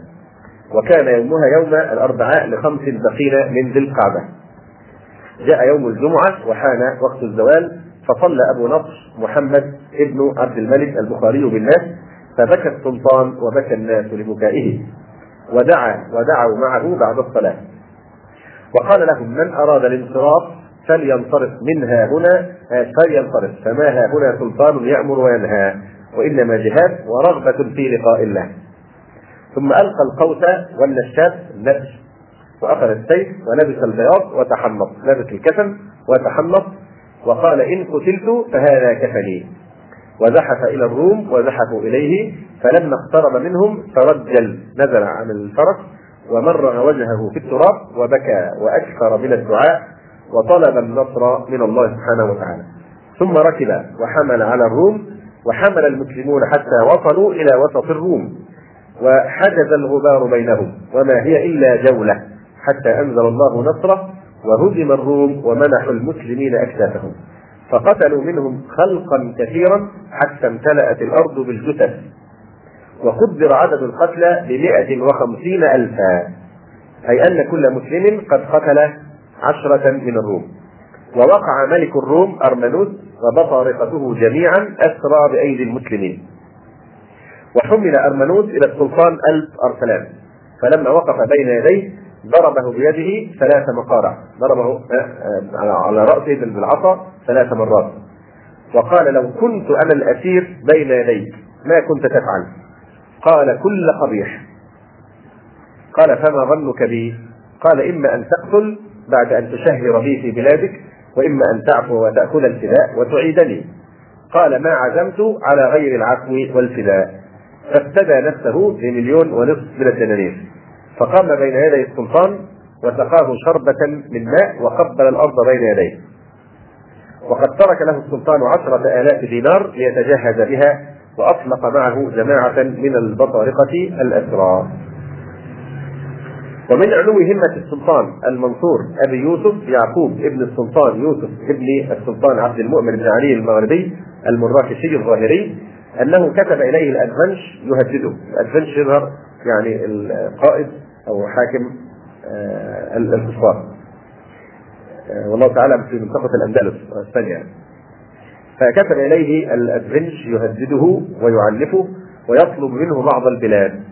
Speaker 1: وكان يومها يوم الأربعاء لخمس بقين من ذي القعدة. جاء يوم الجمعة وحان وقت الزوال فصلى أبو نصر محمد ابن عبد الملك البخاري بالناس فبكى السلطان وبكى الناس لبكائه ودعا ودعوا معه بعد الصلاة. وقال لهم من أراد الانصراف فلينصرف منها هنا فلينصرف فما ها هنا سلطان يأمر وينهى وإنما جهاد ورغبة في لقاء الله. ثم ألقى القوس والنشاب النبش وأخذ السيف ولبس البياض وتحنط لبس الكفن وتحنط وقال إن قتلت فهذا كفني. وزحف إلى الروم وزحفوا إليه فلما اقترب منهم ترجل نزل عن الفرس ومرغ وجهه في التراب وبكى وأكثر من الدعاء وطلب النصر من الله سبحانه وتعالى. ثم ركب وحمل على الروم وحمل المسلمون حتى وصلوا إلى وسط الروم. وحجز الغبار بينهم وما هي إلا جولة حتى أنزل الله نصره وهزم الروم ومنحوا المسلمين أكتافهم فقتلوا منهم خلقا كثيرا حتى امتلأت الأرض بالجثث. وقدر عدد القتلى بمئة وخمسين ألفا. أي أن كل مسلم قد قتل عشرة من الروم. ووقع ملك الروم أرمنوس وبطارقته جميعا أسرى بأيدي المسلمين. وحمل أرمنوس إلى السلطان ألف أرسلان. فلما وقف بين يديه ضربه بيده ثلاث مقارع. ضربه آه، آه، على رأسه بالعصا ثلاث مرات. وقال لو كنت أنا الأسير بين يديك ما كنت تفعل؟ قال كل قبيح. قال فما ظنك بي؟ قال إما أن تقتل بعد أن تشهر بي في بلادك وإما أن تعفو وتأخذ الفداء وتعيدني. قال ما عزمت على غير العفو والفداء. فافتدى نفسه بمليون ونصف من الدنانير. فقام بين يدي السلطان وسقاه شربة من ماء وقبل الأرض بين يديه. وقد ترك له السلطان عشرة آلاف دينار ليتجهز بها وأطلق معه جماعة من البطارقة الأسرى ومن علو همة السلطان المنصور أبي يوسف يعقوب ابن السلطان يوسف ابن السلطان عبد المؤمن بن علي المغربي المراكشي الظاهري أنه كتب إليه الأدفنش يهدده. الأدفنش يظهر يعني القائد أو حاكم آه، الكفار. آه، والله تعالى في منطقة الأندلس اسبانيا فكتب إليه الأدفنش يهدده ويعنفه ويطلب منه بعض البلاد.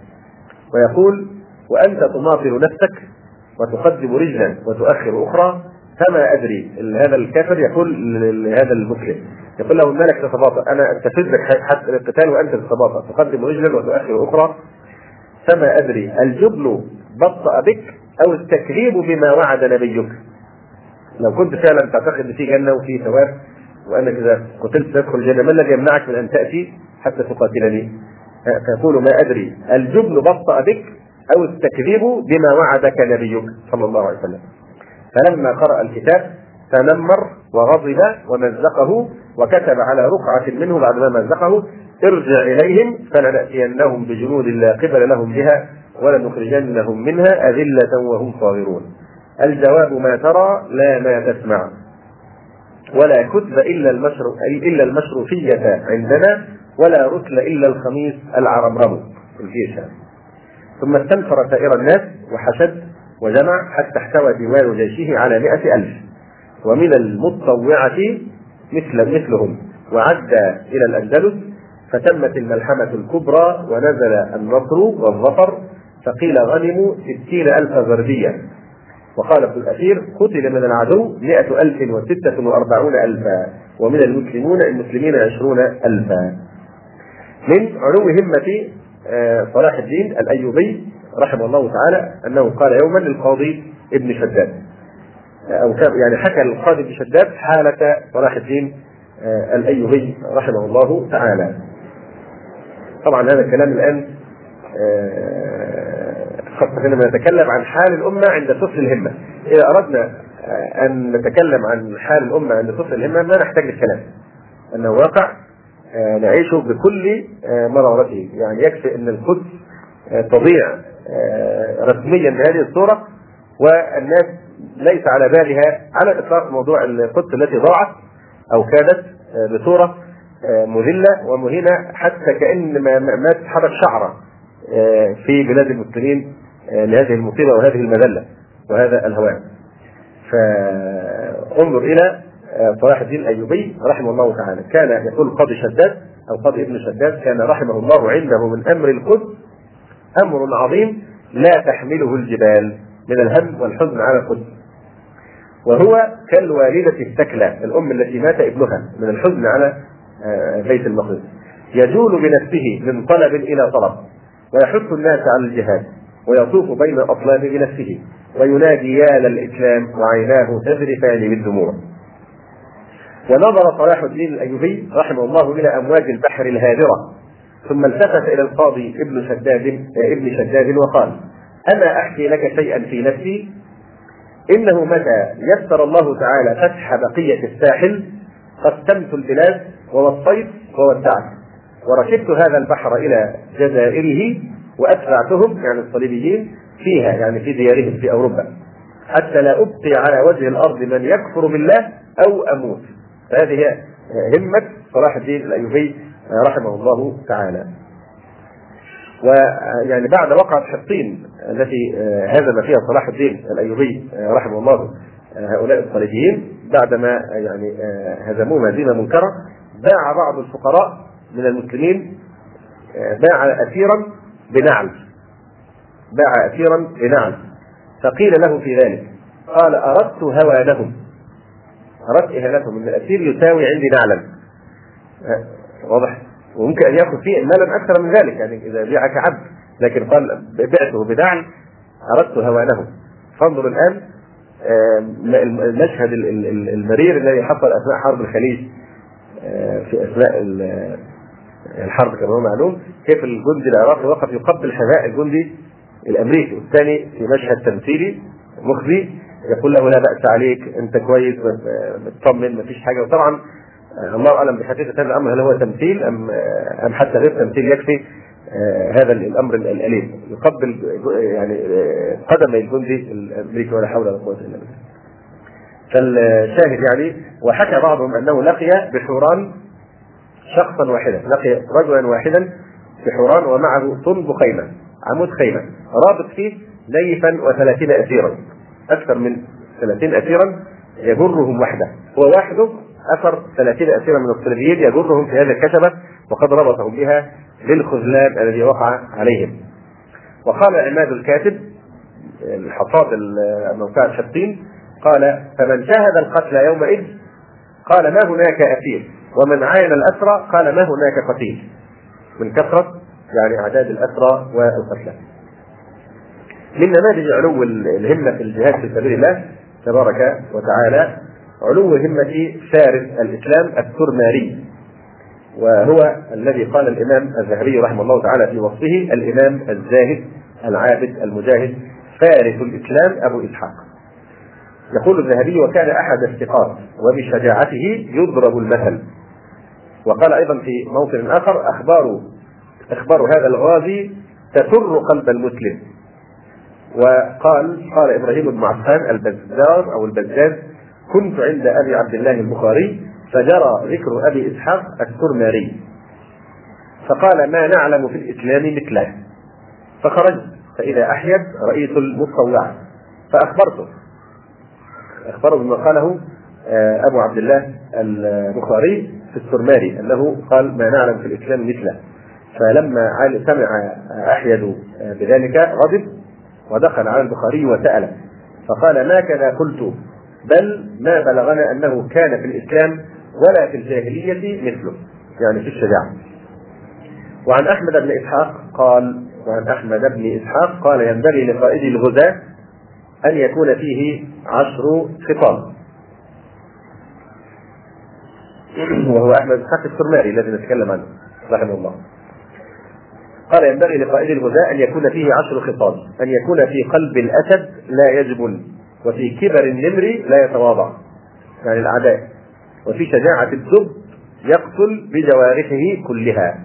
Speaker 1: ويقول وأنت تماطل نفسك وتقدم رجلا وتؤخر أخرى فما أدري. هذا الكافر يقول لهذا المسلم. يقول له الملك تتباطأ أنا أستفزك حتى القتال وأنت تتباطأ تقدم رجلا وتؤخر أخرى فما أدري. الجبن بطأ بك أو التكذيب بما وعد نبيك لو كنت فعلا تعتقد في جنة وفي ثواب وأنك إذا قتلت تدخل الجنة ما الذي يمنعك من أن تأتي حتى تقاتلني؟ فيقول ما أدري الجبن بطأ بك أو التكذيب بما وعدك نبيك صلى الله عليه وسلم. فلما قرأ الكتاب تنمر وغضب ومزقه وكتب على رقعة منه بعدما مزقه ارجع إليهم فلنأتينهم بجنود لا قبل لهم بها ولنخرجنهم منها أذلة وهم صاغرون. الجواب ما ترى لا ما تسمع. ولا كتب إلا المشروع إلا المشروفية عندنا ولا رسل إلا الخميس العرمرم الجيش ثم استنفر سائر الناس وحشد وجمع حتى احتوى ديوان جيشه على مئة ألف. ومن المتطوعة مثل مثلهم. وعد إلى الأندلس فتمت الملحمة الكبرى ونزل النصر والظفر فقيل غنموا ستين ألف زردية وقال ابن الأثير قتل من العدو مئة ألف وستة وأربعون ألفا ومن المسلمون المسلمين عشرون ألفا. من علو همة آه، صلاح الدين الأيوبي رحمه الله تعالى أنه قال يوما للقاضي ابن شداد. آه، أو يعني حكى القاضي ابن شداد حالة صلاح الدين آه، الأيوبي رحمه الله تعالى. طبعا هذا الكلام الآن خاصة حينما نتكلم عن حال الأمة عند صفر الهمة. إذا أردنا أن نتكلم عن حال الأمة عند صفر الهمة ما نحتاج للكلام. أنه واقع آه، نعيشه بكل آه، مرارته. يعني يكفي أن القدس آه، تضيع رسميا بهذه الصورة والناس ليس على بالها على الإطلاق موضوع القدس التي ضاعت أو كادت بصورة مذلة ومهينة حتى كأن ما تتحرك شعرة في بلاد المسلمين. لهذه المصيبة وهذه المذلة وهذا الهوان. فانظر إلى صلاح الدين الأيوبي رحمه الله تعالى. كان يقول قاضي شداد أو قاضي ابن شداد كان رحمه الله عنده من أمر القدس أمر عظيم لا تحمله الجبال من الهم والحزن على القدس. وهو كالوالدة الثكلى الأم التي مات ابنها من الحزن على بيت المقدس. يجول بنفسه من طلب إلى طلب ويحث الناس على الجهاد. ويطوف بين الأطلاب بنفسه وينادي يا للإسلام وعيناه تذرفان بالدموع. ونظر صلاح الدين الأيوبي رحمه الله إلى أمواج البحر الهادرة ثم التفت إلى القاضي ابن شداد ابن شداد وقال: أما أحكي لك شيئا في نفسي؟ إنه متى يسر الله تعالى فتح بقية الساحل قسمت البلاد ووصيت وودعت وركبت هذا البحر إلى جزائره وأتبعتهم يعني الصليبيين فيها يعني في ديارهم في أوروبا. حتى لا أبقي على وجه الأرض من يكفر بالله أو أموت. فهذه هي همة صلاح الدين الأيوبي رحمه الله تعالى. ويعني بعد وقعة حطين التي هزم فيها صلاح الدين الأيوبي رحمه الله هؤلاء الصليبيين بعدما يعني هزموه هزيمه منكرة باع بعض الفقراء من المسلمين باع اسيرا بنعل باع اسيرا بنعل فقيل له في ذلك قال أردت هوانهم أردت إهانتهم إن الأسير يساوي عندي نعلا. واضح؟ وممكن أن يأخذ فيه مالا أكثر من ذلك يعني إذا بيعك عبد لكن قال بعته بدعل أردت هوانهم فانظر الآن المشهد المرير الذي حصل اثناء حرب الخليج في اثناء الحرب كما هو معلوم كيف الجندي العراقي وقف يقبل حذاء الجندي الأمريكي. والثاني في مشهد تمثيلي مخزي يقول له لا بأس عليك أنت كويس مطمن ما فيش حاجة. وطبعا الله أعلم بحقيقة هذا الأمر هل هو تمثيل ام أم حتى غير تمثيل يكفي هذا الأمر الأليم. يقبل يعني قدم الجندي الأمريكي ولا حول ولا قوة إلا بالله. فالشاهد يعني وحكى بعضهم أنه لقي بحوران شخصا واحدا. لقي رجلا واحدا بحوران ومعه طنب خيمة عمود خيمة. رابط فيه نيفا وثلاثين اسيرا. أكثر من ثلاثين اسيرا يجرهم وحده. هو وحده أثر ثلاثين اسيرا من الصليبيين يجرهم في هذه الكتبة وقد ربطهم بها للخذلان الذي وقع عليهم. وقال عماد الكاتب الحصاد موقع حطين قال فمن شاهد القتل يومئذ قال ما هناك أسير؟ ومن عاين الأسرى قال ما هناك قتيل؟ من كثرة يعني أعداد الأسرى والقتلى. من نماذج علو الهمة في الجهاد في سبيل الله تبارك وتعالى علو همة فارس الإسلام السرماري وهو الذي قال الإمام الذهبي رحمه الله تعالى في وصفه الإمام الزاهد العابد المجاهد فارس الإسلام أبو إسحاق. يقول الذهبي وكان أحد الثقات وبشجاعته يضرب المثل. وقال أيضا في موطن آخر أخبار إخبار هذا الغازي تسر قلب المسلم. وقال قال إبراهيم بن عفان البزار أو البزاز كنت عند أبي عبد الله البخاري فجرى ذكر أبي إسحاق السرماري فقال ما نعلم في الإسلام مثله. فخرجت فإذا احيب رئيس المطوعه فأخبرته. أخبره بما قاله أبو عبد الله البخاري. السرماري أنه قال ما نعلم في الإسلام مثله فلما سمع أحيد بذلك غضب ودخل على البخاري وسأله فقال ما كذا قلت بل ما بلغنا أنه كان في الإسلام ولا في الجاهلية مثله يعني في الشجاعه. وعن أحمد بن إسحاق قال وعن أحمد بن إسحاق قال ينبغي لقائد الغزاة أن يكون فيه عشر خطاب. وهو أحمد إسحاق السرماري الذي نتكلم عنه رحمه الله. قال ينبغي لقائد الغزاة أن يكون فيه عشر خطاب، أن يكون في قلب الأسد لا يجبن وفي كبر النمر لا يتواضع يعني الأعداء وفي شجاعة الدب يقتل بجوارحه كلها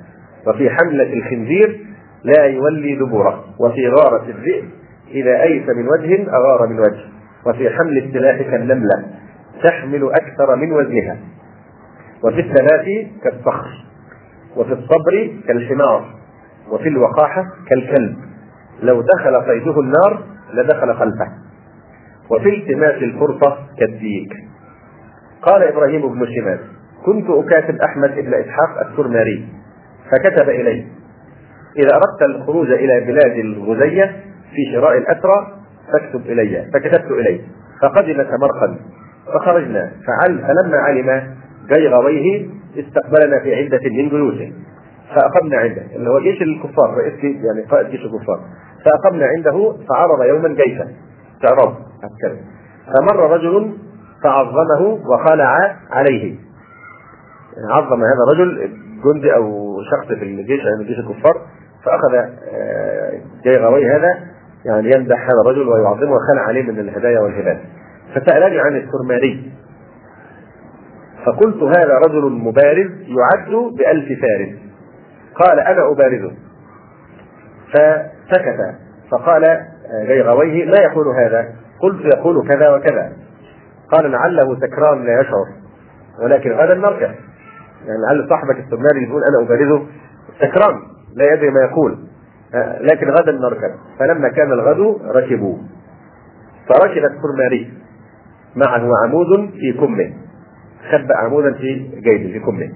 Speaker 1: وفي حملة الخنزير لا يولي دبره وفي غارة الذئب إذا أيس من وجه أغار من وجه وفي حمل السلاح كالنملة تحمل أكثر من وزنها وفي الثبات كالصخر وفي الصبر كالحمار وفي الوقاحة كالكلب. لو دخل صيده النار لدخل خلفه. وفي التماس الفرصة كالديك. قال إبراهيم بن شمال كنت أكاتب أحمد بن إسحاق السرماري. فكتب إلي إذا أردت الخروج إلى بلاد الغزية في شراء الأسرى فاكتب إلي فكتبت إليه فقدم سمرقند فخرجنا فعل فلما علم جيغويه استقبلنا في عدة من بيوته فأقمنا عنده. اللي هو جيش الكفار رئيس يعني قائد جيش الكفار. فأقمنا عنده فعرض يوما جيشا. استعراض فمر رجل فعظمه وخلع عليه. عظم هذا الرجل جندي أو شخص في الجيش من جيش الكفار. فأخذ آه، جيغوي هذا يعني يمدح هذا الرجل ويعظمه وخلع عليه من الهدايا والهبات. فسألني عن السرماري فقلت هذا رجل مبارز يعد بألف فارس قال أنا أبارزه. فسكت. فقال غيغويه ما يقول هذا. قلت يقول كذا وكذا. قال لعله سكران لا يشعر. ولكن غدا نرجع يعني لعل صاحبك السماري يقول أنا أبارزه. سكران لا يدري ما يقول. لكن غدا نركب فلما كان الغد ركبوا فركب السرماري معه عمود في كمه. خبأ عمودا في جيبه في كمه.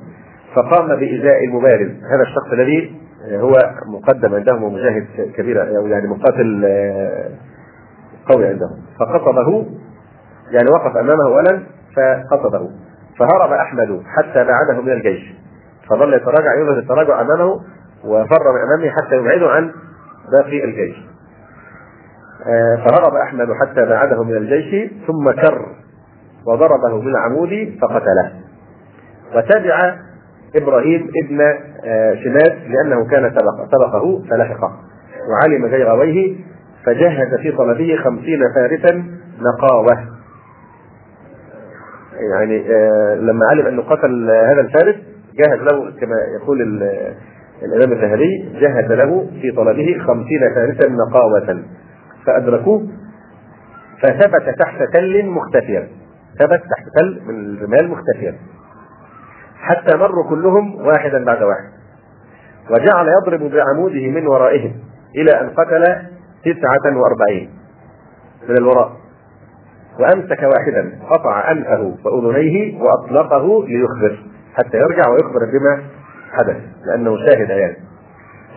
Speaker 1: فقام بإزاء المبارز. هذا الشخص الذي هو مقدم عندهم ومجاهد كبير أو يعني مقاتل آه، قوي عندهم. فقصده يعني وقف أمامه أولا فقصده فهرب أحمد حتى بعده من الجيش. فظل يتراجع يظهر التراجع أمامه وفر من أمامه حتى يبعده عن باقي الجيش. آه، فهرب أحمد حتى بعده من الجيش ثم كر. وضربه بالعمود فقتله. وتبع إبراهيم ابن آه، شماس لأنه كان سبق سبقه فلحقه وعلم غويه فجهز في طلبه خمسين فارسا نقاوه. يعني آه، لما علم أنه قتل هذا الفارس جهز له كما يقول الإمام الذهبي جهز له في طلبه خمسين فارسا نقاوة. فأدركوه فثبت تحت تل مختفيا. ثبت تحت تل من الرمال مختفيا حتى مروا كلهم واحدا بعد واحد. وجعل يضرب بعموده من ورائهم إلى أن قتل تسعة وأربعين من الوراء. وأمسك واحدا قطع أنفه وأذنيه وأطلقه ليخبر حتى يرجع ويخبر بما حدث لأنه شاهد يعني.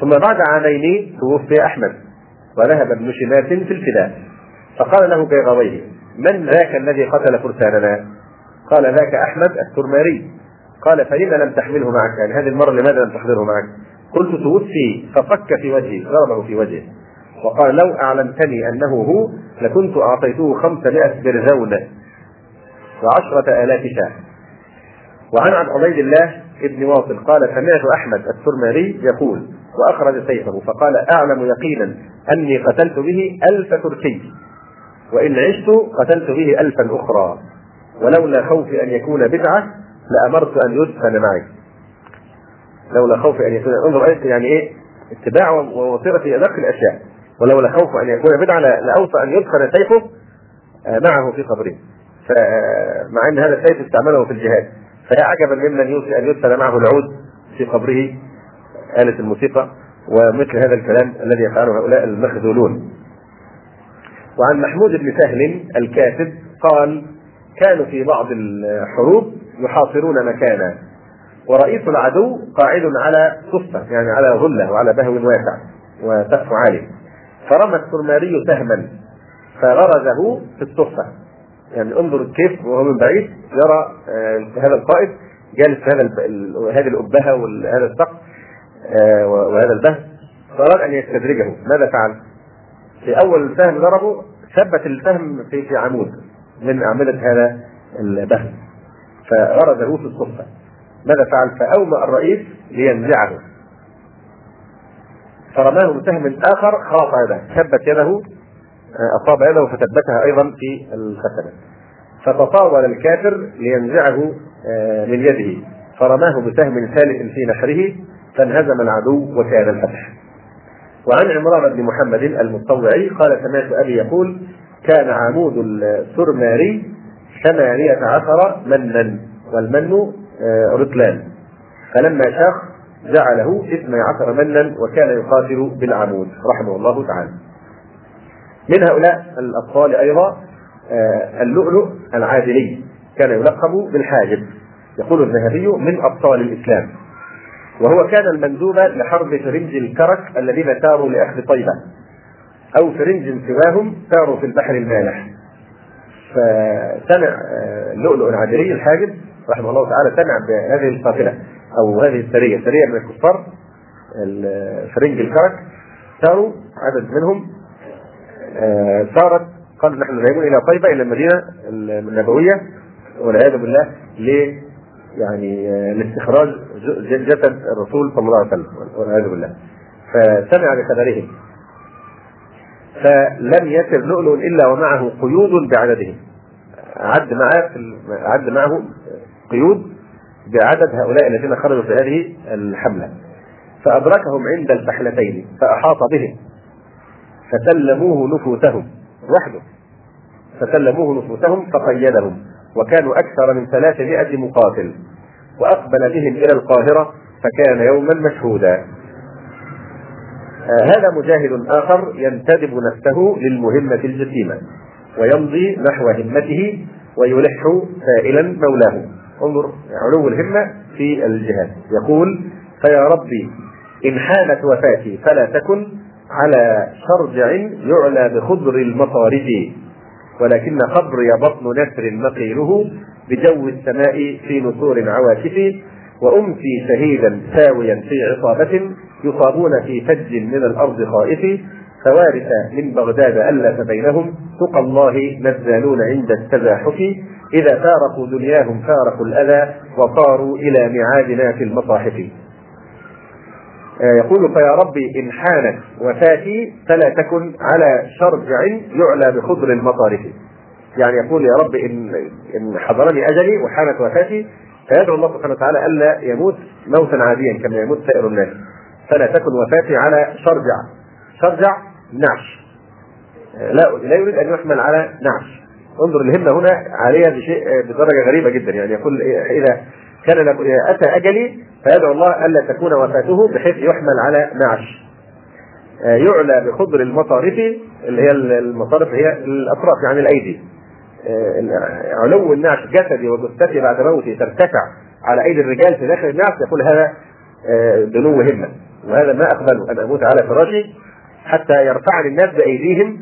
Speaker 1: ثم بعد عامين توفي أحمد وذهب ابن شماس في الفداء. فقال له بيغويه من ذاك الذي قتل فرساننا؟ قال ذاك أحمد الترماري قال فلم لم تحمله معك؟ يعني هذه المرة لماذا لم تحضره معك؟ قلت توفي ففك في وجهي ضربه في وجهه وقال لو أعلمتني أنه هو لكنت أعطيته خمسمائة برزون وعشرة آلاف شاة وعن عن عبيد الله ابن واصل قال سمعت أحمد الترماري يقول وأخرج سيفه فقال أعلم يقينا أني قتلت به ألف تركي وإن عشت قتلت به ألفا أخرى. ولولا خوف أن يكون بدعة لأمرت أن يدفن معي. لولا خوف أن يكون انظر يعني إيه؟ اتباع ووصية في أدق الأشياء. ولولا خوف أن يكون بدعة لأوصى أن يدفن سيفه آه، معه في قبره فمع أن هذا السيف استعمله في الجهاد. فيا عجبا ممن يوصي أن يدفن معه العود في قبره آلة الموسيقى ومثل هذا الكلام الذي يفعله هؤلاء المخذولون. وعن محمود بن سهل الكاتب قال كانوا في بعض الحروب يحاصرون مكانا ورئيس العدو قاعد على صفة يعني على غلة وعلى بهو واسع وسقف عالي فرمى السرماري سهما فغرزه في الصفة. يعني انظر كيف وهو من بعيد يرى آه، هذا القائد جالس في هذا هذه الأبهة وهذا السقف آه، وهذا البهو فأراد أن يستدرجه. ماذا فعل؟ في أول سهم ضربه ثبت السهم في في عمود من أعمدة هذا البهم فغرزه في الصفة. ماذا فعل؟ فأومأ الرئيس لينزعه. فرماه بسهم آخر خاط يده ثبت يده أصاب يده فثبتها أيضا في الختمه فتطاول الكافر لينزعه آه، من يده. فرماه بسهم ثالث في نحره فانهزم العدو وكان الفتح. وعن عمران بن محمد المطوعي قال سمعت أبي يقول كان عمود السرماري ثمانية عشر منا والمن آه، رطلان فلما شاخ جعله اثني عشر منا وكان يقاتل بالعمود رحمه الله تعالى. من هؤلاء الأبطال أيضا آه، اللؤلؤ العادلي كان يلقب بالحاجب. يقول الذهبي من أبطال الإسلام. وهو كان المندوب لحرب فرنج الكرك الذين ساروا لأخذ طيبة. أو فرنج سواهم ساروا في البحر المالح. فسمع آه، لؤلؤ العادري الحاجب رحمه الله تعالى سمع بهذه القافلة أو هذه السرية. سريه من الكفار فرنج الكرك. ساروا عدد منهم آه، سارت قال نحن ذاهبون إلى طيبة إلى المدينة النبوية والعياذ بالله يعني لاستخراج جسد الرسول صلى الله عليه وسلم والعياذ بالله. فسمع بخبرهم. فلم يسر لؤلؤ إلا ومعه قيود بعددهم عد معه عد معه قيود بعدد هؤلاء الذين خرجوا في هذه الحملة. فأدركهم عند الفحلتين فأحاط بهم. فسلموه نفوسهم وحده. فسلموه نفوسهم فقيدهم. وكانوا أكثر من ثلاثمائة مقاتل وأقبل بهم إلى القاهرة فكان يوما مشهودا. آه هذا مجاهد آخر ينتدب نفسه للمهمة الجسيمة ويمضي نحو همته ويلح سائلا مولاه. انظر علو الهمة في الجهاد. يقول فيا ربي إن حانت وفاتي فلا تكن على شرجع يعلى بخضر المصارف ولكن قبري بطن نسر مقيله بجو السماء في نسور عواكف وأمسي شهيدا ساويا في عصابة يصابون في فج من الأرض خائف فوارث من بغداد ألف بينهم تقى الله نزالون عند التزاحف إذا فارقوا دنياهم فارقوا الأذى وصاروا إلى ميعادنا في المصاحف. يقول فيا ربي إن حانت وفاتي فلا تكن على شرجع يعلى بخضر المطارف يعني يقول يا رب إن إن حضرني أجلي وحانت وفاتي فيدعو الله سبحانه وتعالى ألا يموت موتا عاديا كما يموت سائر الناس. فلا تكن وفاتي على شرجع شرجع نعش. لا لا يريد أن يحمل على نعش. انظر الهمة هنا عالية بشيء بدرجة غريبة جدا. يعني يقول إذا كان أتى أجلي فيدعو الله ألا تكون وفاته بحيث يحمل على نعش يعلى بخضر المطارف اللي هي المطارف هي الأطراف يعني الأيدي. علو النعش جسدي وجثتي بعد موتي ترتفع على أيدي الرجال في داخل النعش يقول هذا دنو همة. وهذا ما اقبل أن أموت على فراشي حتى يرفعني الناس بأيديهم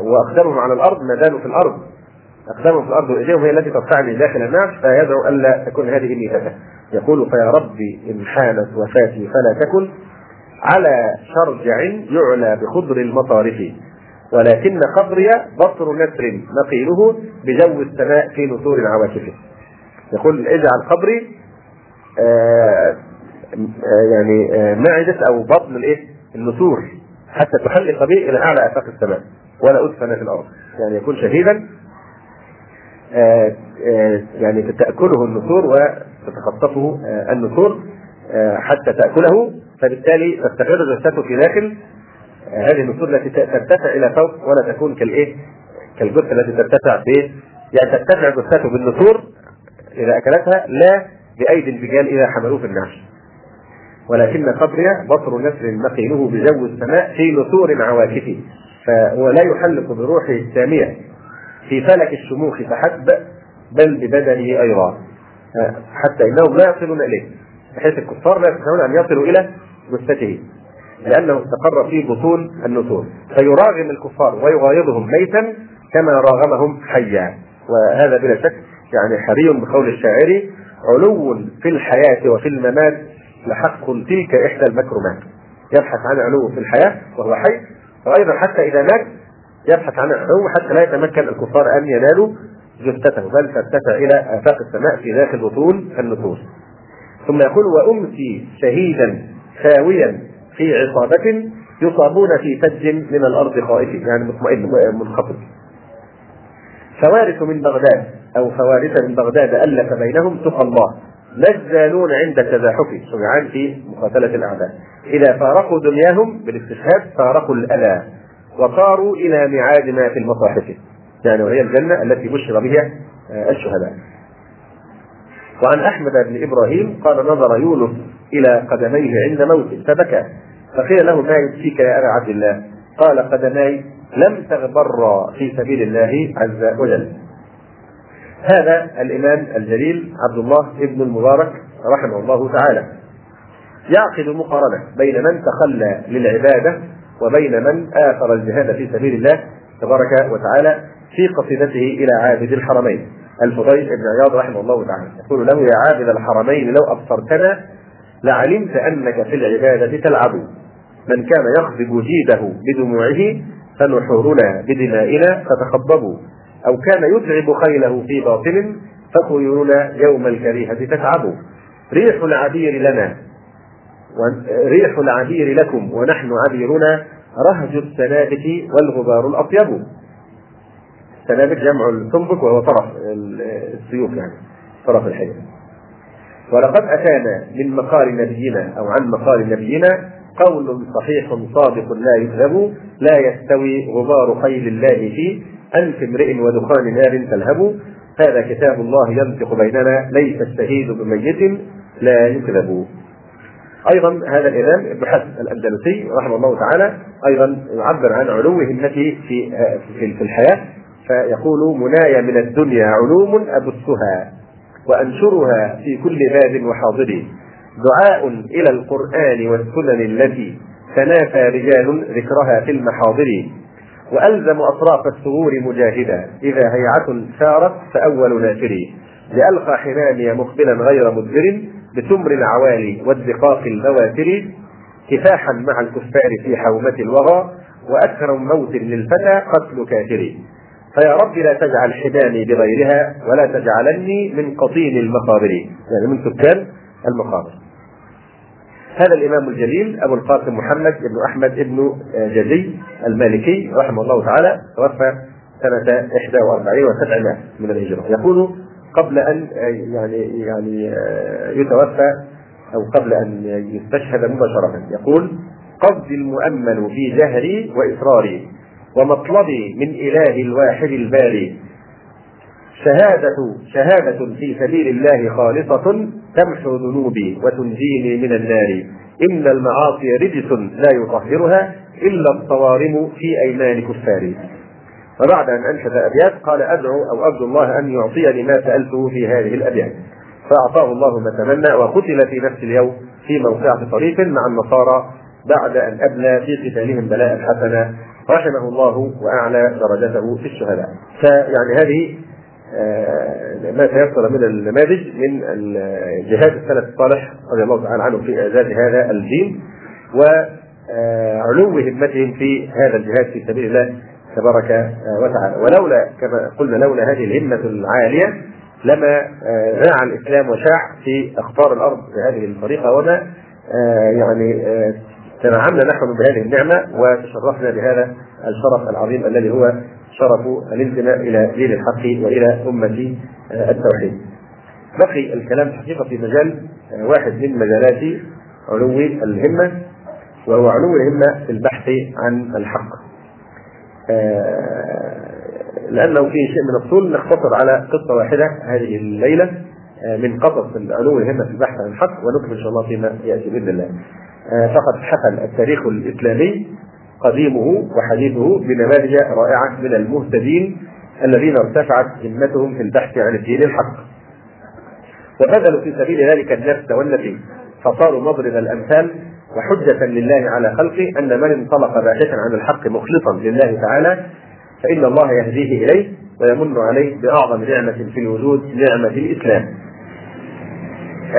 Speaker 1: واقدمهم على الأرض ما زالوا في الأرض. اقدامهم في الأرض وايديهم هي التي ترفعني داخل النعش فيدعو الا تكون هذه ميتته يقول فيا ربي إن حانت وفاتي فلا تكن على شرجع يعلى بخضر المطارف ولكن قبري بطر نسر نقيله بجو السماء في نسور عواكفه يقول اجعل قبري آآ آآ يعني آآ معدة أو بطن الإيه؟ النسور حتى تحلق بي إلى أعلى آفاق السماء ولا أدفن في الأرض. يعني يكون شهيدا يعني تأكله النسور وتتخطفه النسور حتى تأكله فبالتالي تستقر جثته في داخل هذه النسور التي ترتفع إلى فوق ولا تكون كالإيه؟ كالجثة التي ترتفع ب يعني ترتفع جثته بالنسور إذا أكلتها لا بأيدي الرجال إذا حملوه في النعش. ولكن قبري بطر نسر مقيله بجو السماء في نسور عواكفه. فهو لا يحلق بروحه السامية. في فلك الشموخ فحسب بل ببدنه أيضا. حتى إنهم لا يصلون إليه بحيث الكفار لا يستطيعون أن يصلوا إلى جثته لأنه استقر في بطون النسور. فيراغم الكفار ويغايظهم ميتا كما راغمهم حيا. وهذا بلا شك يعني حري بقول الشاعر علو في الحياة وفي الممات لحق تلك إحدى المكرمات. يبحث عن علو في الحياة وهو حي وأيضا حتى إذا مات يبحث عن علو حتى لا يتمكن الكفار أن ينالوا جثته بل ترتفع إلى آفاق السماء في داخل بطون النفوس. ثم يقول وأمسي شهيدا خاويا في عصابة يصابون في فج من الأرض خائف يعني مطمئن منخفض. فوارث من بغداد أو فوارث من بغداد ألف بينهم تقى الله نزالون عند التزاحف شجعان في مقاتلة الأعداء إذا فارقوا دنياهم بالاستشهاد فارقوا الأذى وصاروا إلى ميعادنا في المصاحف. يعني وهي الجنة التي بشر بها الشهداء. وعن أحمد بن إبراهيم قال نظر يونس إلى قدميه عند موته فبكى. فقيل له ما يبكيك يا أبا عبد الله؟ قال قدماي لم تغبرا في سبيل الله عز وجل. هذا الإمام الجليل عبد الله ابن المبارك رحمه الله تعالى. يعقد مقارنة بين من تخلى للعبادة وبين من آثر الجهاد في سبيل الله تبارك وتعالى في قصيدته إلى عابد الحرمين. الفضيل بن عياض رحمه الله تعالى يقول له يا عابد الحرمين لو أبصرتنا لعلمت أنك في العبادة تلعب. من كان يخضب جيده بدموعه فنحورنا بدمائنا فتخضبوا أو كان يتعب خيله في باطل فخيولنا يوم الكريهة تتعب. ريح العبير لنا ريح العبير لكم ونحن عبيرنا رهج السنابك والغبار الأطيب. السنابك جمع السنبك وهو طرف السيوف يعني طرف الحجر ولقد أتانا من مقال نبينا أو عن مقال نبينا قول صحيح صادق لا يكذب لا يستوي غبار خيل الله في أنف امرئ ودخان نار تلهب. هذا كتاب الله ينطق بيننا ليس الشهيد بميت لا يكذب. أيضا هذا الامام ابن حزم الأندلسي رحمه الله تعالى أيضا يعبر عن علو همته في في الحياة فيقول مناي من الدنيا علوم أبثها وأنشرها في كل باب وحاضر. دعاء إلى القرآن والسنن التي تنافى رجال ذكرها في المحاضر. وألزم أطراف الثغور مجاهدا إذا هيعة سارت فأول نافري لألقى حمامي مقبلا غير مدبر بتمر العوالي والدقاق البواتر كفاحا مع الكفار في حومة الوغى وأكرم موت للفتى قتل كافر. فيا رب لا تجعل حمامي بغيرها ولا تجعلني من قطين المقابر. يعني من سكان المقابر. هذا الإمام الجليل أبو القاسم محمد بن أحمد بن جزي المالكي رحمه الله تعالى توفى سنة 41 و700 من الهجرة. يقول قبل أن يعني يعني يتوفى أو قبل أن يستشهد مباشرة. يقول قصدي المؤمل في جهري وإصراري ومطلبي من إله الواحد الباري. شهادة شهادة في سبيل الله خالصة تمحو ذنوبي وتنجيني من النار. إن المعاصي رجس لا يطهرها إلا الصوارم في أيمان كفاري. فبعد أن أنشد أبيات قال أدعو أو أرجو الله أن يعطيني ما سألته في هذه الأبيات. فأعطاه الله ما تمنى وقتل في نفس اليوم في موقعة طريق مع النصارى بعد أن أبلى في قتالهم بلاء حسنا. رحمه الله وأعلى درجته في الشهداء. فيعني هذه آه، ما تيسر من النماذج من جهاد السلف الصالح رضي الله تعالى عنهم في اعداد هذا الدين وعلو همتهم في هذا الجهاد في سبيل الله. تبارك وتعالى ولولا كما قلنا لولا هذه الهمة العالية لما ذاع الإسلام وشاع في أقطار الأرض بهذه الطريقة وما آه، يعني آه، تنعمنا نحن بهذه النعمة وتشرفنا بهذا الشرف العظيم الذي هو شرف الانتماء إلى دين الحق وإلى أمة آه، التوحيد. بقي الكلام حقيقة في مجال واحد من مجالات علو الهمة وهو علو الهمة في البحث عن الحق. آه، لأنه فيه شيء من الطول نختصر على قصة واحدة هذه الليلة آه، من قصص العلو الهمة في البحث عن الحق ونكمل إن شاء الله فيما يأتي بإذن الله. آه، فقد حفل التاريخ الإسلامي قديمه وحديثه بنماذج رائعة من المهتدين الذين ارتفعت همتهم في البحث عن الدين الحق. وبذلوا في سبيل ذلك النفس والنفي فصاروا مضرب الأمثال وحجة لله على خلقه أن من انطلق باحثا عن الحق مخلصا لله تعالى فإن الله يهديه إليه ويمن عليه بأعظم نعمة في الوجود نعمة الإسلام.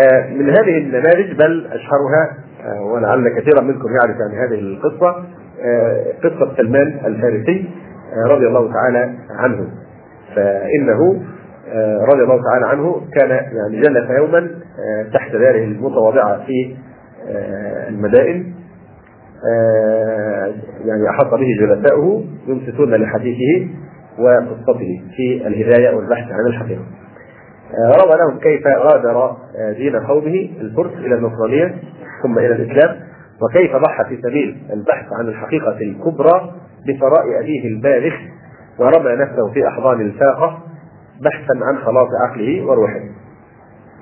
Speaker 1: آه، من هذه النماذج بل أشهرها آه، ولعل كثيرا منكم يعرف عن هذه القصة آه، قصة سلمان الفارسي رضي الله تعالى عنه فإنه رضي الله تعالى عنه كان يعني جلس يوما تحت داره المتواضعة في المدائن آه، يعني أحاط به جلساؤه ينصتون لحديثه وقصته في الهداية والبحث عن الحقيقة. آه، روى لهم كيف غادر دين قومه الفرس إلى النصرانية ثم إلى الإسلام وكيف ضحى في سبيل البحث عن الحقيقة الكبرى بثراء أبيه البالغ ورمى نفسه في أحضان الفاقة بحثا عن خلاص عقله وروحه.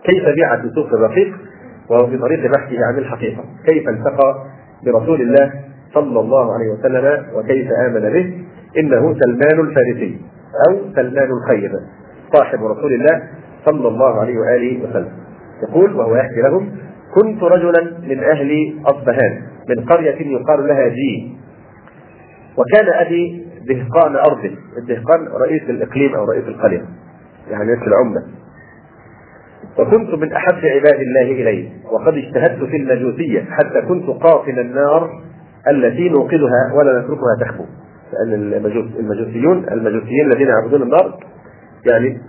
Speaker 1: كيف بيع في سوق الرقيق وهو في طريق بحثه عن الحقيقة. كيف التقى برسول الله صلى الله عليه وسلم وكيف آمن به؟ إنه سلمان الفارسي أو سلمان الخير صاحب رسول الله صلى الله عليه وآله وسلم. يقول وهو يحكي لهم كنت رجلا من أهل أصبهان من قرية يقال لها جي وكان أبي دهقان أرض الدهقان رئيس الإقليم أو رئيس القريه يعني مثل العمدة. وكنت من أحب عباد الله إلي وقد اجتهدت في المجوسيه حتى كنت قاطن النار التي نوقدها ولا نتركها تخبو لأن المجوس المجوسيون المجوسيين الذين يعبدون النار يعني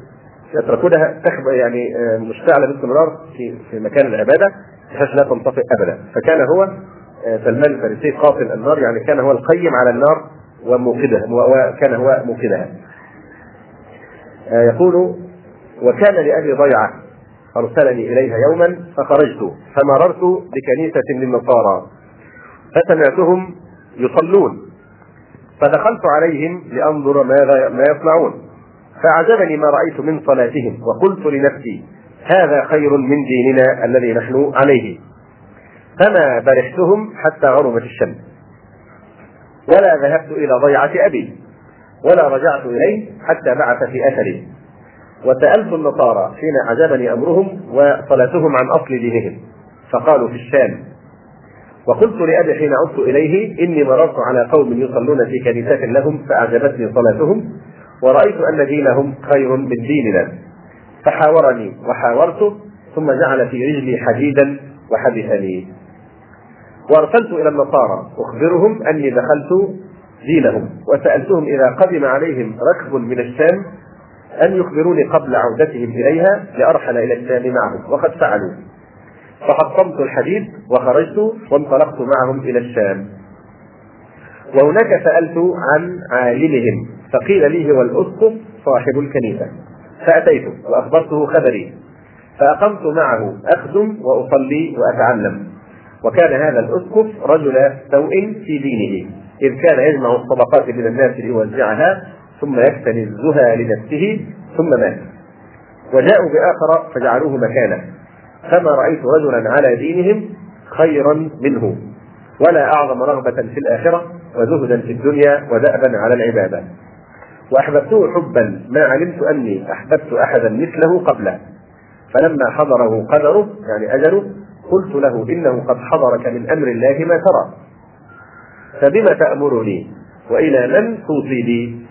Speaker 1: يتركونها تخبأ يعني آه، مشتعلة باستمرار في في مكان العبادة بحيث لا تنطفئ أبدا. فكان هو آه، سلمان الفارسي قاتل النار يعني كان هو القيم على النار وموقدها وكان هو موقدها. آه، يقول وكان لأبي ضيعة أرسلني إليها يوما فخرجت فمررت بكنيسة للنصارى فسمعتهم يصلون فدخلت عليهم لأنظر ماذا ما يصنعون. فأعجبني ما رأيت من صلاتهم وقلت لنفسي هذا خير من ديننا الذي نحن عليه. فما برحتهم حتى غربت الشمس. ولا ذهبت إلى ضيعة أبي ولا رجعت إليه حتى بعث في أثري. وسألت النصارى حين أعجبني أمرهم وصلاتهم عن أصل دينهم. فقالوا في الشام وقلت لأبي حين عدت إليه إني مررت على قوم يصلون في كنيسات لهم فأعجبتني صلاتهم ورأيت أن دينهم خير من ديننا. فحاورني وحاورته ثم جعل في رجلي حديدا وحبسني وأرسلت إلى النصارى أخبرهم أني دخلت دينهم وسألتهم إذا قدم عليهم ركب من الشام ان يخبروني قبل عودتهم إليها لأرحل إلى الشام معهم وقد فعلوا. فحطمت الحديد وخرجت وانطلقت معهم إلى الشام. وهناك سألت عن عالمهم فقيل لي هو الأسقف صاحب الكنيسة. فاتيته وأخبرته خبري. فأقمت معه أخدم وأصلي وأتعلم. وكان هذا الأسقف رجل سوء في دينه إذ كان يجمع الصدقات من الناس ليوزعها ثم يكتنزها لنفسه ثم مات. وجاءوا بآخر فجعلوه مكانه فما رأيت رجلا على دينهم خيرا منه. ولا أعظم رغبة في الآخرة وزهدا في الدنيا ودأبا على العبادة. وأحببته حبا ما علمت أني أحببت احدا مثله قبله. فلما حضره قدره يعني أجله قلت له إنه قد حضرك من أمر الله ما ترى. فبما تأمرني؟ وإلى من توصي لي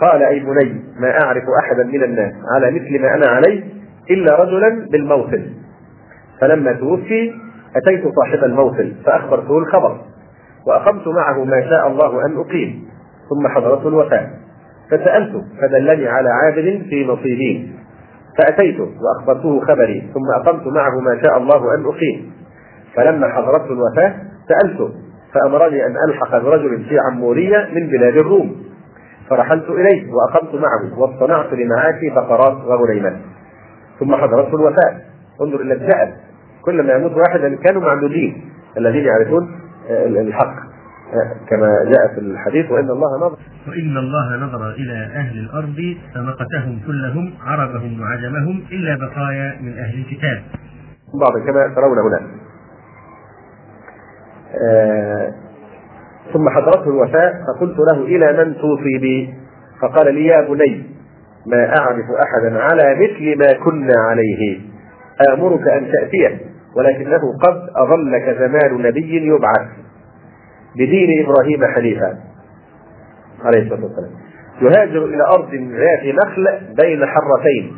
Speaker 1: قال أي بني ما أعرف أحدا من الناس على مثل ما أنا عليه إلا رجلا بالموصل. فلما توفي أتيت صاحب الموصل فأخبرته الخبر وأقمت معه ما شاء الله أن أقيم ثم حضرته الوفاة. فسألته فدلني على عابد في نصيبين فأتيته وأخبرته خبري ثم أقمت معه ما شاء الله أن أقيم. فلما حضرته الوفاة سألته فأمرني أن ألحق برجل في عمورية من بلاد الروم. فرحلت إليه وأقمت معه واصطنعت لمعاشي بقرات وغنيمات. ثم حضرته الوفاة. انظر إلى الجهل كلما يموت واحد كانوا معدودين. الذين يعرفون الحق. كما جاء في الحديث وإن الله نظر.
Speaker 2: وإن الله نظر إلى أهل الأرض فمقتهم كلهم عربهم وعجمهم إلا بقايا من أهل الكتاب.
Speaker 1: بعض كما ترون هنا. آه ثم حضرته الوفاة فقلت له إلى من توصي بي؟ فقال لي يا بني ما أعرف أحدا على مثل ما كنا عليه. آمرك أن تأتيه ولكنه قد أظلك زمان نبي يبعث. بدين إبراهيم حنيفا. عليه الصلاة والسلام. يهاجر إلى أرض ذات نخل بين حرتين.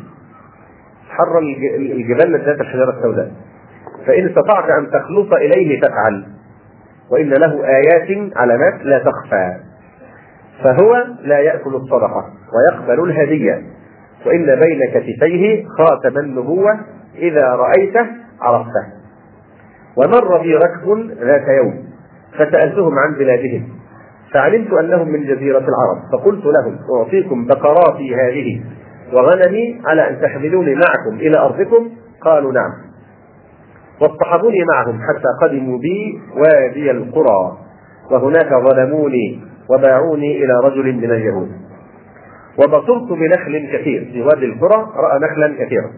Speaker 1: حر الجبال ذات الحجارة السوداء. فإن استطعت أن تخلص إليه فافعل. وإن له آيات علامات لا تخفى. فهو لا يأكل الصدقة ويقبل الهدية. وإن بين كتفيه خاتم النبوة إذا رأيته عرفته. ومر بي ركب ذات يوم فسألتهم عن بلادهم. فعلمت أنهم من جزيرة العرب. فقلت لهم أعطيكم بقراتي هذه وغنمي على أن تحملوني معكم إلى أرضكم؟ قالوا نعم. واصطحبوني معهم حتى قدموا بي وادي القرى وهناك ظلموني وباعوني إلى رجل من اليهود. وبصرت بنخل كثير في وادي القرى رأى نخلا كثيرا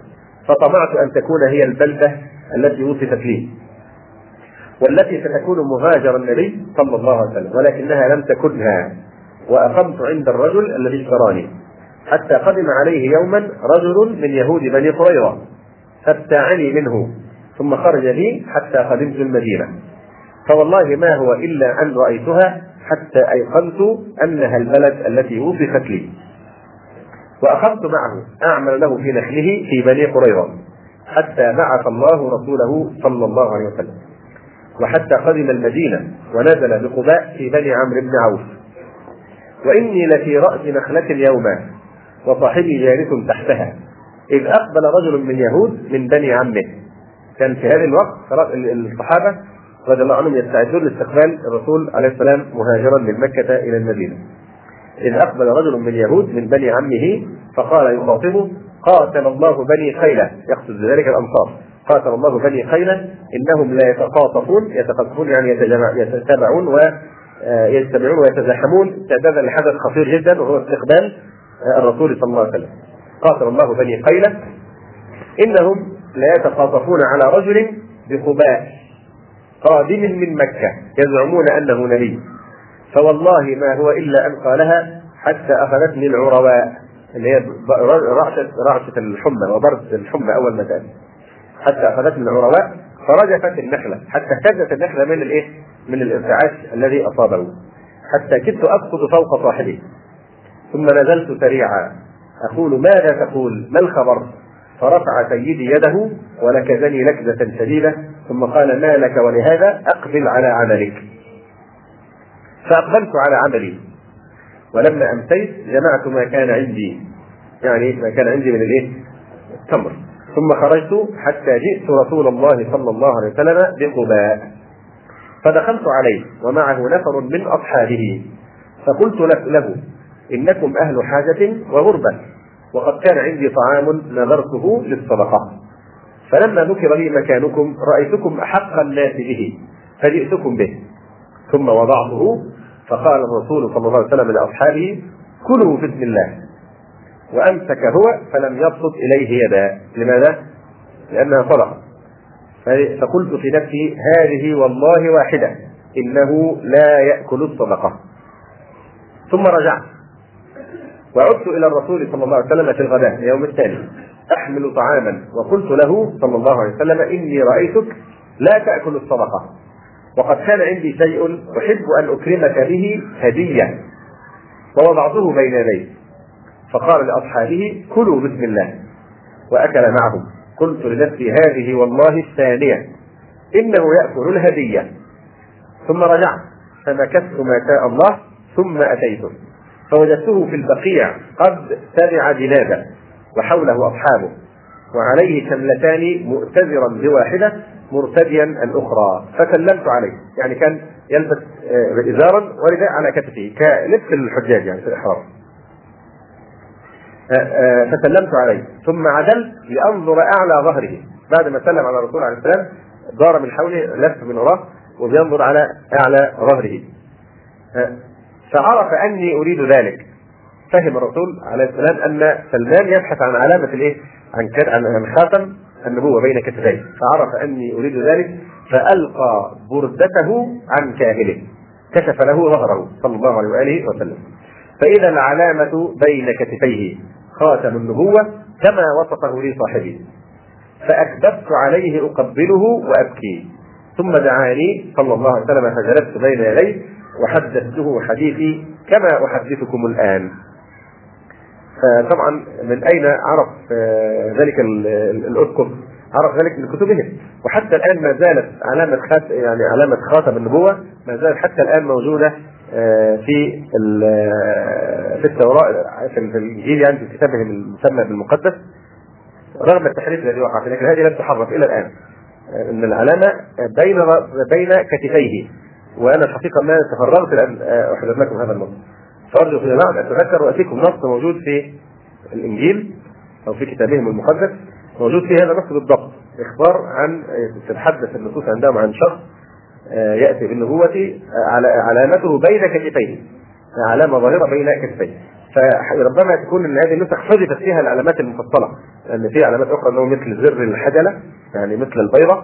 Speaker 1: فطمعت أن تكون هي البلدة التي وصفت لي والتي ستكون مهاجر النبي صلى الله عليه وسلم ولكنها لم تكنها وأقمت عند الرجل الذي اشتراني. حتى قدم عليه يوما رجل من يهود بني قريظة فابتاعني منه. ثم خرج لي حتى قدمت المدينة. فوالله ما هو إلا أن رأيتها حتى أيقنت أنها البلد التي وصفت لي. وأخذت معه أعمل له في نخله في بني قريظة حتى بعث الله رسوله صلى الله عليه وسلم. وحتى قدم المدينة ونزل بقباء في بني عمرو بن عوف. وإني لفي رأس نخلة يوما وصاحبي جالس تحتها. إذ أقبل رجل من يهود من بني عمه. كان في هذا الوقت الصحابة رضي الله عنهم يستعدون لاستقبال الرسول عليه السلام مهاجرا من مكة إلى المدينة. إذ أقبل رجل من يهود من بني عمه فقال يخاطبه قاتل الله بني خيلة. يقصد بذلك الأنصار. قاتل الله بني خيلة إنهم لا يتخاطفون يتخاطفون يعني يتتابعون ويجتمعون ويتزاحمون تعدادا لحدث خطير جدا وهو استقبال الرسول صلى الله عليه وسلم. قاتل الله بني قيلة إنهم لا يتخاطفون على رجل بقباء قادم من مكة يزعمون أنه نبي. فوالله ما هو إلا أن قالها حتى أخذتني العرواء اللي هي رعشة رعشة الحمى وبرد الحمى أول ما تأتي. حتى أخذتني العرواء فرجفت النخلة. حتى اهتزت النخلة من الإيه؟ من الارتعاش الذي أصابه. حتى كدت أسقط فوق صاحبي ثم نزلت سريعا. أقول ماذا تقول؟ ما الخبر؟ فرفع سيدي يده ولكزني لكزة شديدة ثم قال ما لك ولهذا؟ أقبل على عملك. فأقبلت على عملي. ولما أمسيت جمعت ما كان عندي يعني ما كان عندي من الإيه؟ التمر. ثم خرجت حتى جئت رسول الله صلى الله عليه وسلم بقباء. فدخلت عليه ومعه نفر من أصحابه. فقلت له إنكم أهل حاجة وغربة. وقد كان عندي طعام نذرته للصدقة. فلما ذكر لي مكانكم رأيتكم أحق الناس به فجئتكم به. ثم وضعته فقال الرسول صلى الله عليه وسلم لأصحابه كلوا بسم الله. وأمسك هو فلم يبسط إليه يدا. لماذا؟ لأنها صدقة. فقلت في نفسي هذه والله واحدة إنه لا يأكل الصدقة. ثم رجعت. وعدت إلى الرسول صلى الله عليه وسلم في الغداء اليوم الثاني. أحمل طعاما. وقلت له صلى الله عليه وسلم إني رأيتك لا تأكل الصدقة. وقد كان عندي شيء أحب أن أكرمك به هدية. ووضعته بين يديه. فقال لأصحابه كلوا بسم الله. وأكل معهم قلت لنفسي هذه والله الثانية. إنه يأكل الهدية. ثم رجعت. فمكثت ما شاء الله ثم أتيته. فوجدته في البقيع قد تبع جنابه وحوله أصحابه وعليه شملتان مؤتزرا بواحدة مرتديا الأخرى فسلمت عليه يعني كان يلبس آه، إزارا ورداء على كتفه كلبس الحجاج يعني في الإحرام. آه، آه، فسلمت عليه ثم عدلت لأنظر أعلى ظهره. بعد ما سلم على الرسول عليه السلام دار من حوله لف من وراه وبينظر على أعلى ظهره. فعرف أني أريد ذلك. فهم الرسول عليه السلام أن سلمان يبحث عن علامة الإيه؟ عن عن خاتم النبوه بين كتفيه. فعرف أني أريد ذلك فألقى بردته عن كاهله. كشف له ظهره صلى الله عليه وآله وسلم. فإذا العلامة بين كتفيه. خاتم النبوة كما وصفه لي صاحبي. فأكببت عليه أقبله وأبكي. ثم دعاني صلى الله عليه وسلم فجلست بين يديه وحدثته حديثي كما أحدثكم الآن. فطبعا من أين عرف آه، ذلك الأسقف عرف ذلك من كتبهم. وحتى الآن ما زالت علامة يعني علامة خاتم النبوة ما زالت حتى الآن موجودة آه، في في التوراة في الإنجيل يعني في كتابهم المسمى بالمقدس رغم التحريف الذي وقع لكن هذه لم تحرف إلى الآن. آه، إن العلامة بين بين كتفيه. وأنا الحقيقة ما تفرغت لأن احدث لكم هذا النص فأرجو بعد أن تذكر واتيكم نص موجود في الإنجيل أو في كتابهم المقدس موجود فيه هذا النص بالضبط. إخبار عن تتحدث النصوص عندهم عن شخص آه، يأتي بالنبوة آه، على علامته بين كتفيه علامة ظاهرة بين كتفيه فربما تكون إن هذه النسخ حذفت فيها العلامات المفصلة لأن في علامات أخرى أنه مثل زر الحجلة يعني مثل البيضة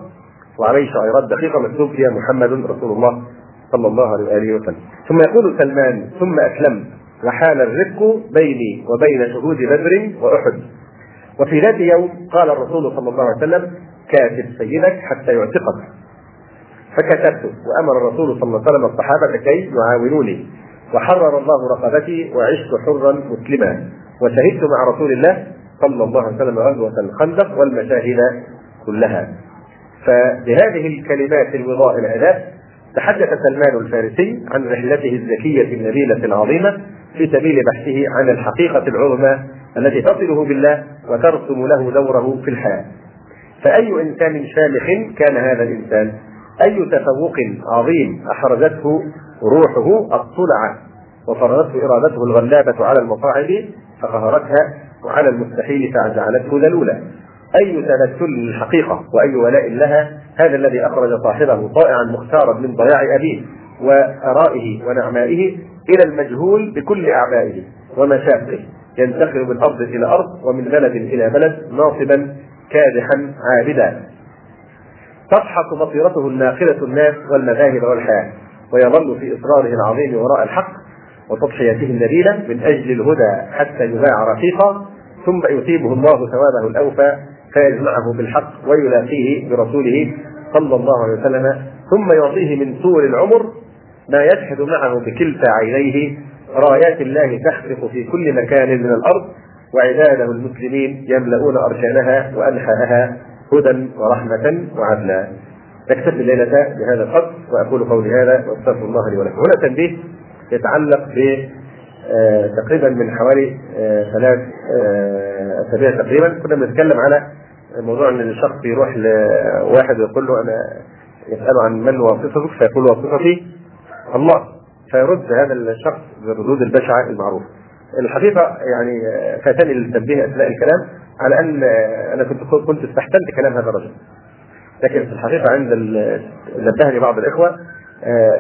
Speaker 1: وعليه شعيرات دقيقة مكتوب فيها محمد رسول الله صلى الله عليه واله وسلم. ثم يقول سلمان ثم اسلمت وحال الرفق بيني وبين شهود بدر وأحد. وفي ذات يوم قال الرسول صلى الله عليه وسلم كاتب سيدك حتى يعتقك. فكتبت وأمر الرسول صلى الله عليه وسلم الصحابة كي يعاونوني. وحرر الله رقبتي وعشت حرا مسلما. وشهدت مع رسول الله صلى الله عليه وسلم غزوه الخندق والمشاهد كلها. فبهذه الكلمات الوضاء العذاب تحدث سلمان الفارسي عن رحلته الذكية النبيلة العظيمة في سبيل بحثه عن الحقيقة العظمى التي تصله بالله وترسم له دوره في الحياة. فأي إنسان شامخ كان هذا الإنسان؟ أي تفوق عظيم أحرزته روحه الطلعة وفرضته إرادته الغلابة على المصاعب فقهرتها وعلى المستحيل فجعلته ذلولا. أي تنسل للحقيقة وأي ولاء لها هذا الذي أخرج صاحبه طائعا مختارا من ضياع أبيه وآرائه ونعمائه إلى المجهول بكل أعبائه ومشاقه ينتقل من أرض إلى أرض ومن بلد إلى بلد ناصبا كادحا عابدا. تضحك بصيرته الناقلة الناس والمذاهب والحياة ويظل في إصراره العظيم وراء الحق وتضحيته النبيلة من أجل الهدى حتى يباع رفيقا ثم يثيبه الله ثوابه الأوفى فيجمعه بالحق ويلاقيه برسوله صلى الله عليه وسلم ثم يعطيه من طول العمر ما يشهد معه بكلتا عينيه رايات الله تخفق في كل مكان من الأرض وعباده المسلمين يملؤون اركانها وانحاءها هدى ورحمة وعدلا. نكتفي الليلة بهذا القدر وأقول قولي هذا وأستغفر الله لي ولكم. هنا تنبيه يتعلق ب آه تقريبا من حوالي آه ثلاث آه أسابيع تقريبا كنا بنتكلم على موضوع إن الشخص يروح لواحد ويقول له أنا يساله عن من واسطتك فيقول واسطتي الله فيرد هذا الشخص بالردود البشعة المعروفة. الحقيقة يعني فاتني التنبيه أثناء الكلام على أن أنا كنت كنت استحسنت كلام هذا الرجل. لكن في الحقيقة عند نبهني بعض الإخوة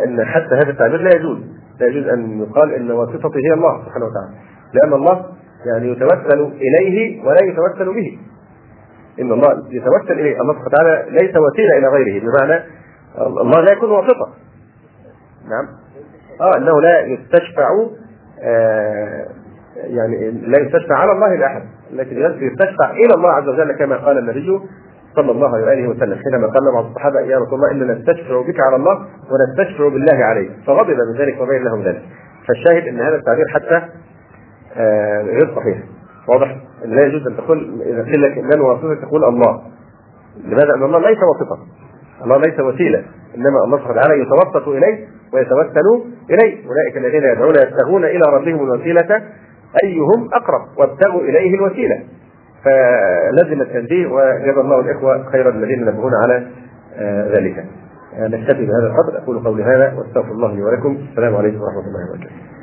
Speaker 1: إن حتى هذا التعبير لا يجوز لا يجوز أن يقال إن واسطتي هي الله سبحانه وتعالى لأن الله يعني يتوسل إليه ولا يتوسل به إن الله يتوسل إليه. الله سبحانه وتعالى ليس وسيلة إلى غيره. بمعنى الله لا يكون واسطه نعم. آه إنه لا يستشفع آه يعني لا يستشفع على الله لأحد. لكن يستشفع إلى الله عز وجل كما قال النبي صلى الله عليه وسلم حينما قال بعض الصحابة يا رسول الله إننا نستشفع بك على الله ونستشفع بالله عليك. فغضب من ذلك وبين لهم ذلك. فالشاهد إن هذا التعبير حتى آه غير صحيح. واضح؟ لا يجوز أن تقول إذا قيل لك من واسطه تقول الله. لماذا؟ ان الله ليس واسطه الله ليس وسيلة. إنما الله سبحانه وتعالى يتوسط اليه ويتوسل اليه أولئك الذين يدعون يبتغون إلى ربهم الوسيلة. أيهم أقرب؟ وابتغوا إليه الوسيلة. فلزم التنبيه وجزا الله الإخوة خير الذين نبهونا على آه ذلك. آه نكتفي بهذا القدر. أقول قولي هذا وأستغفر الله لي ولكم. السلام عليكم ورحمة الله وبركاته.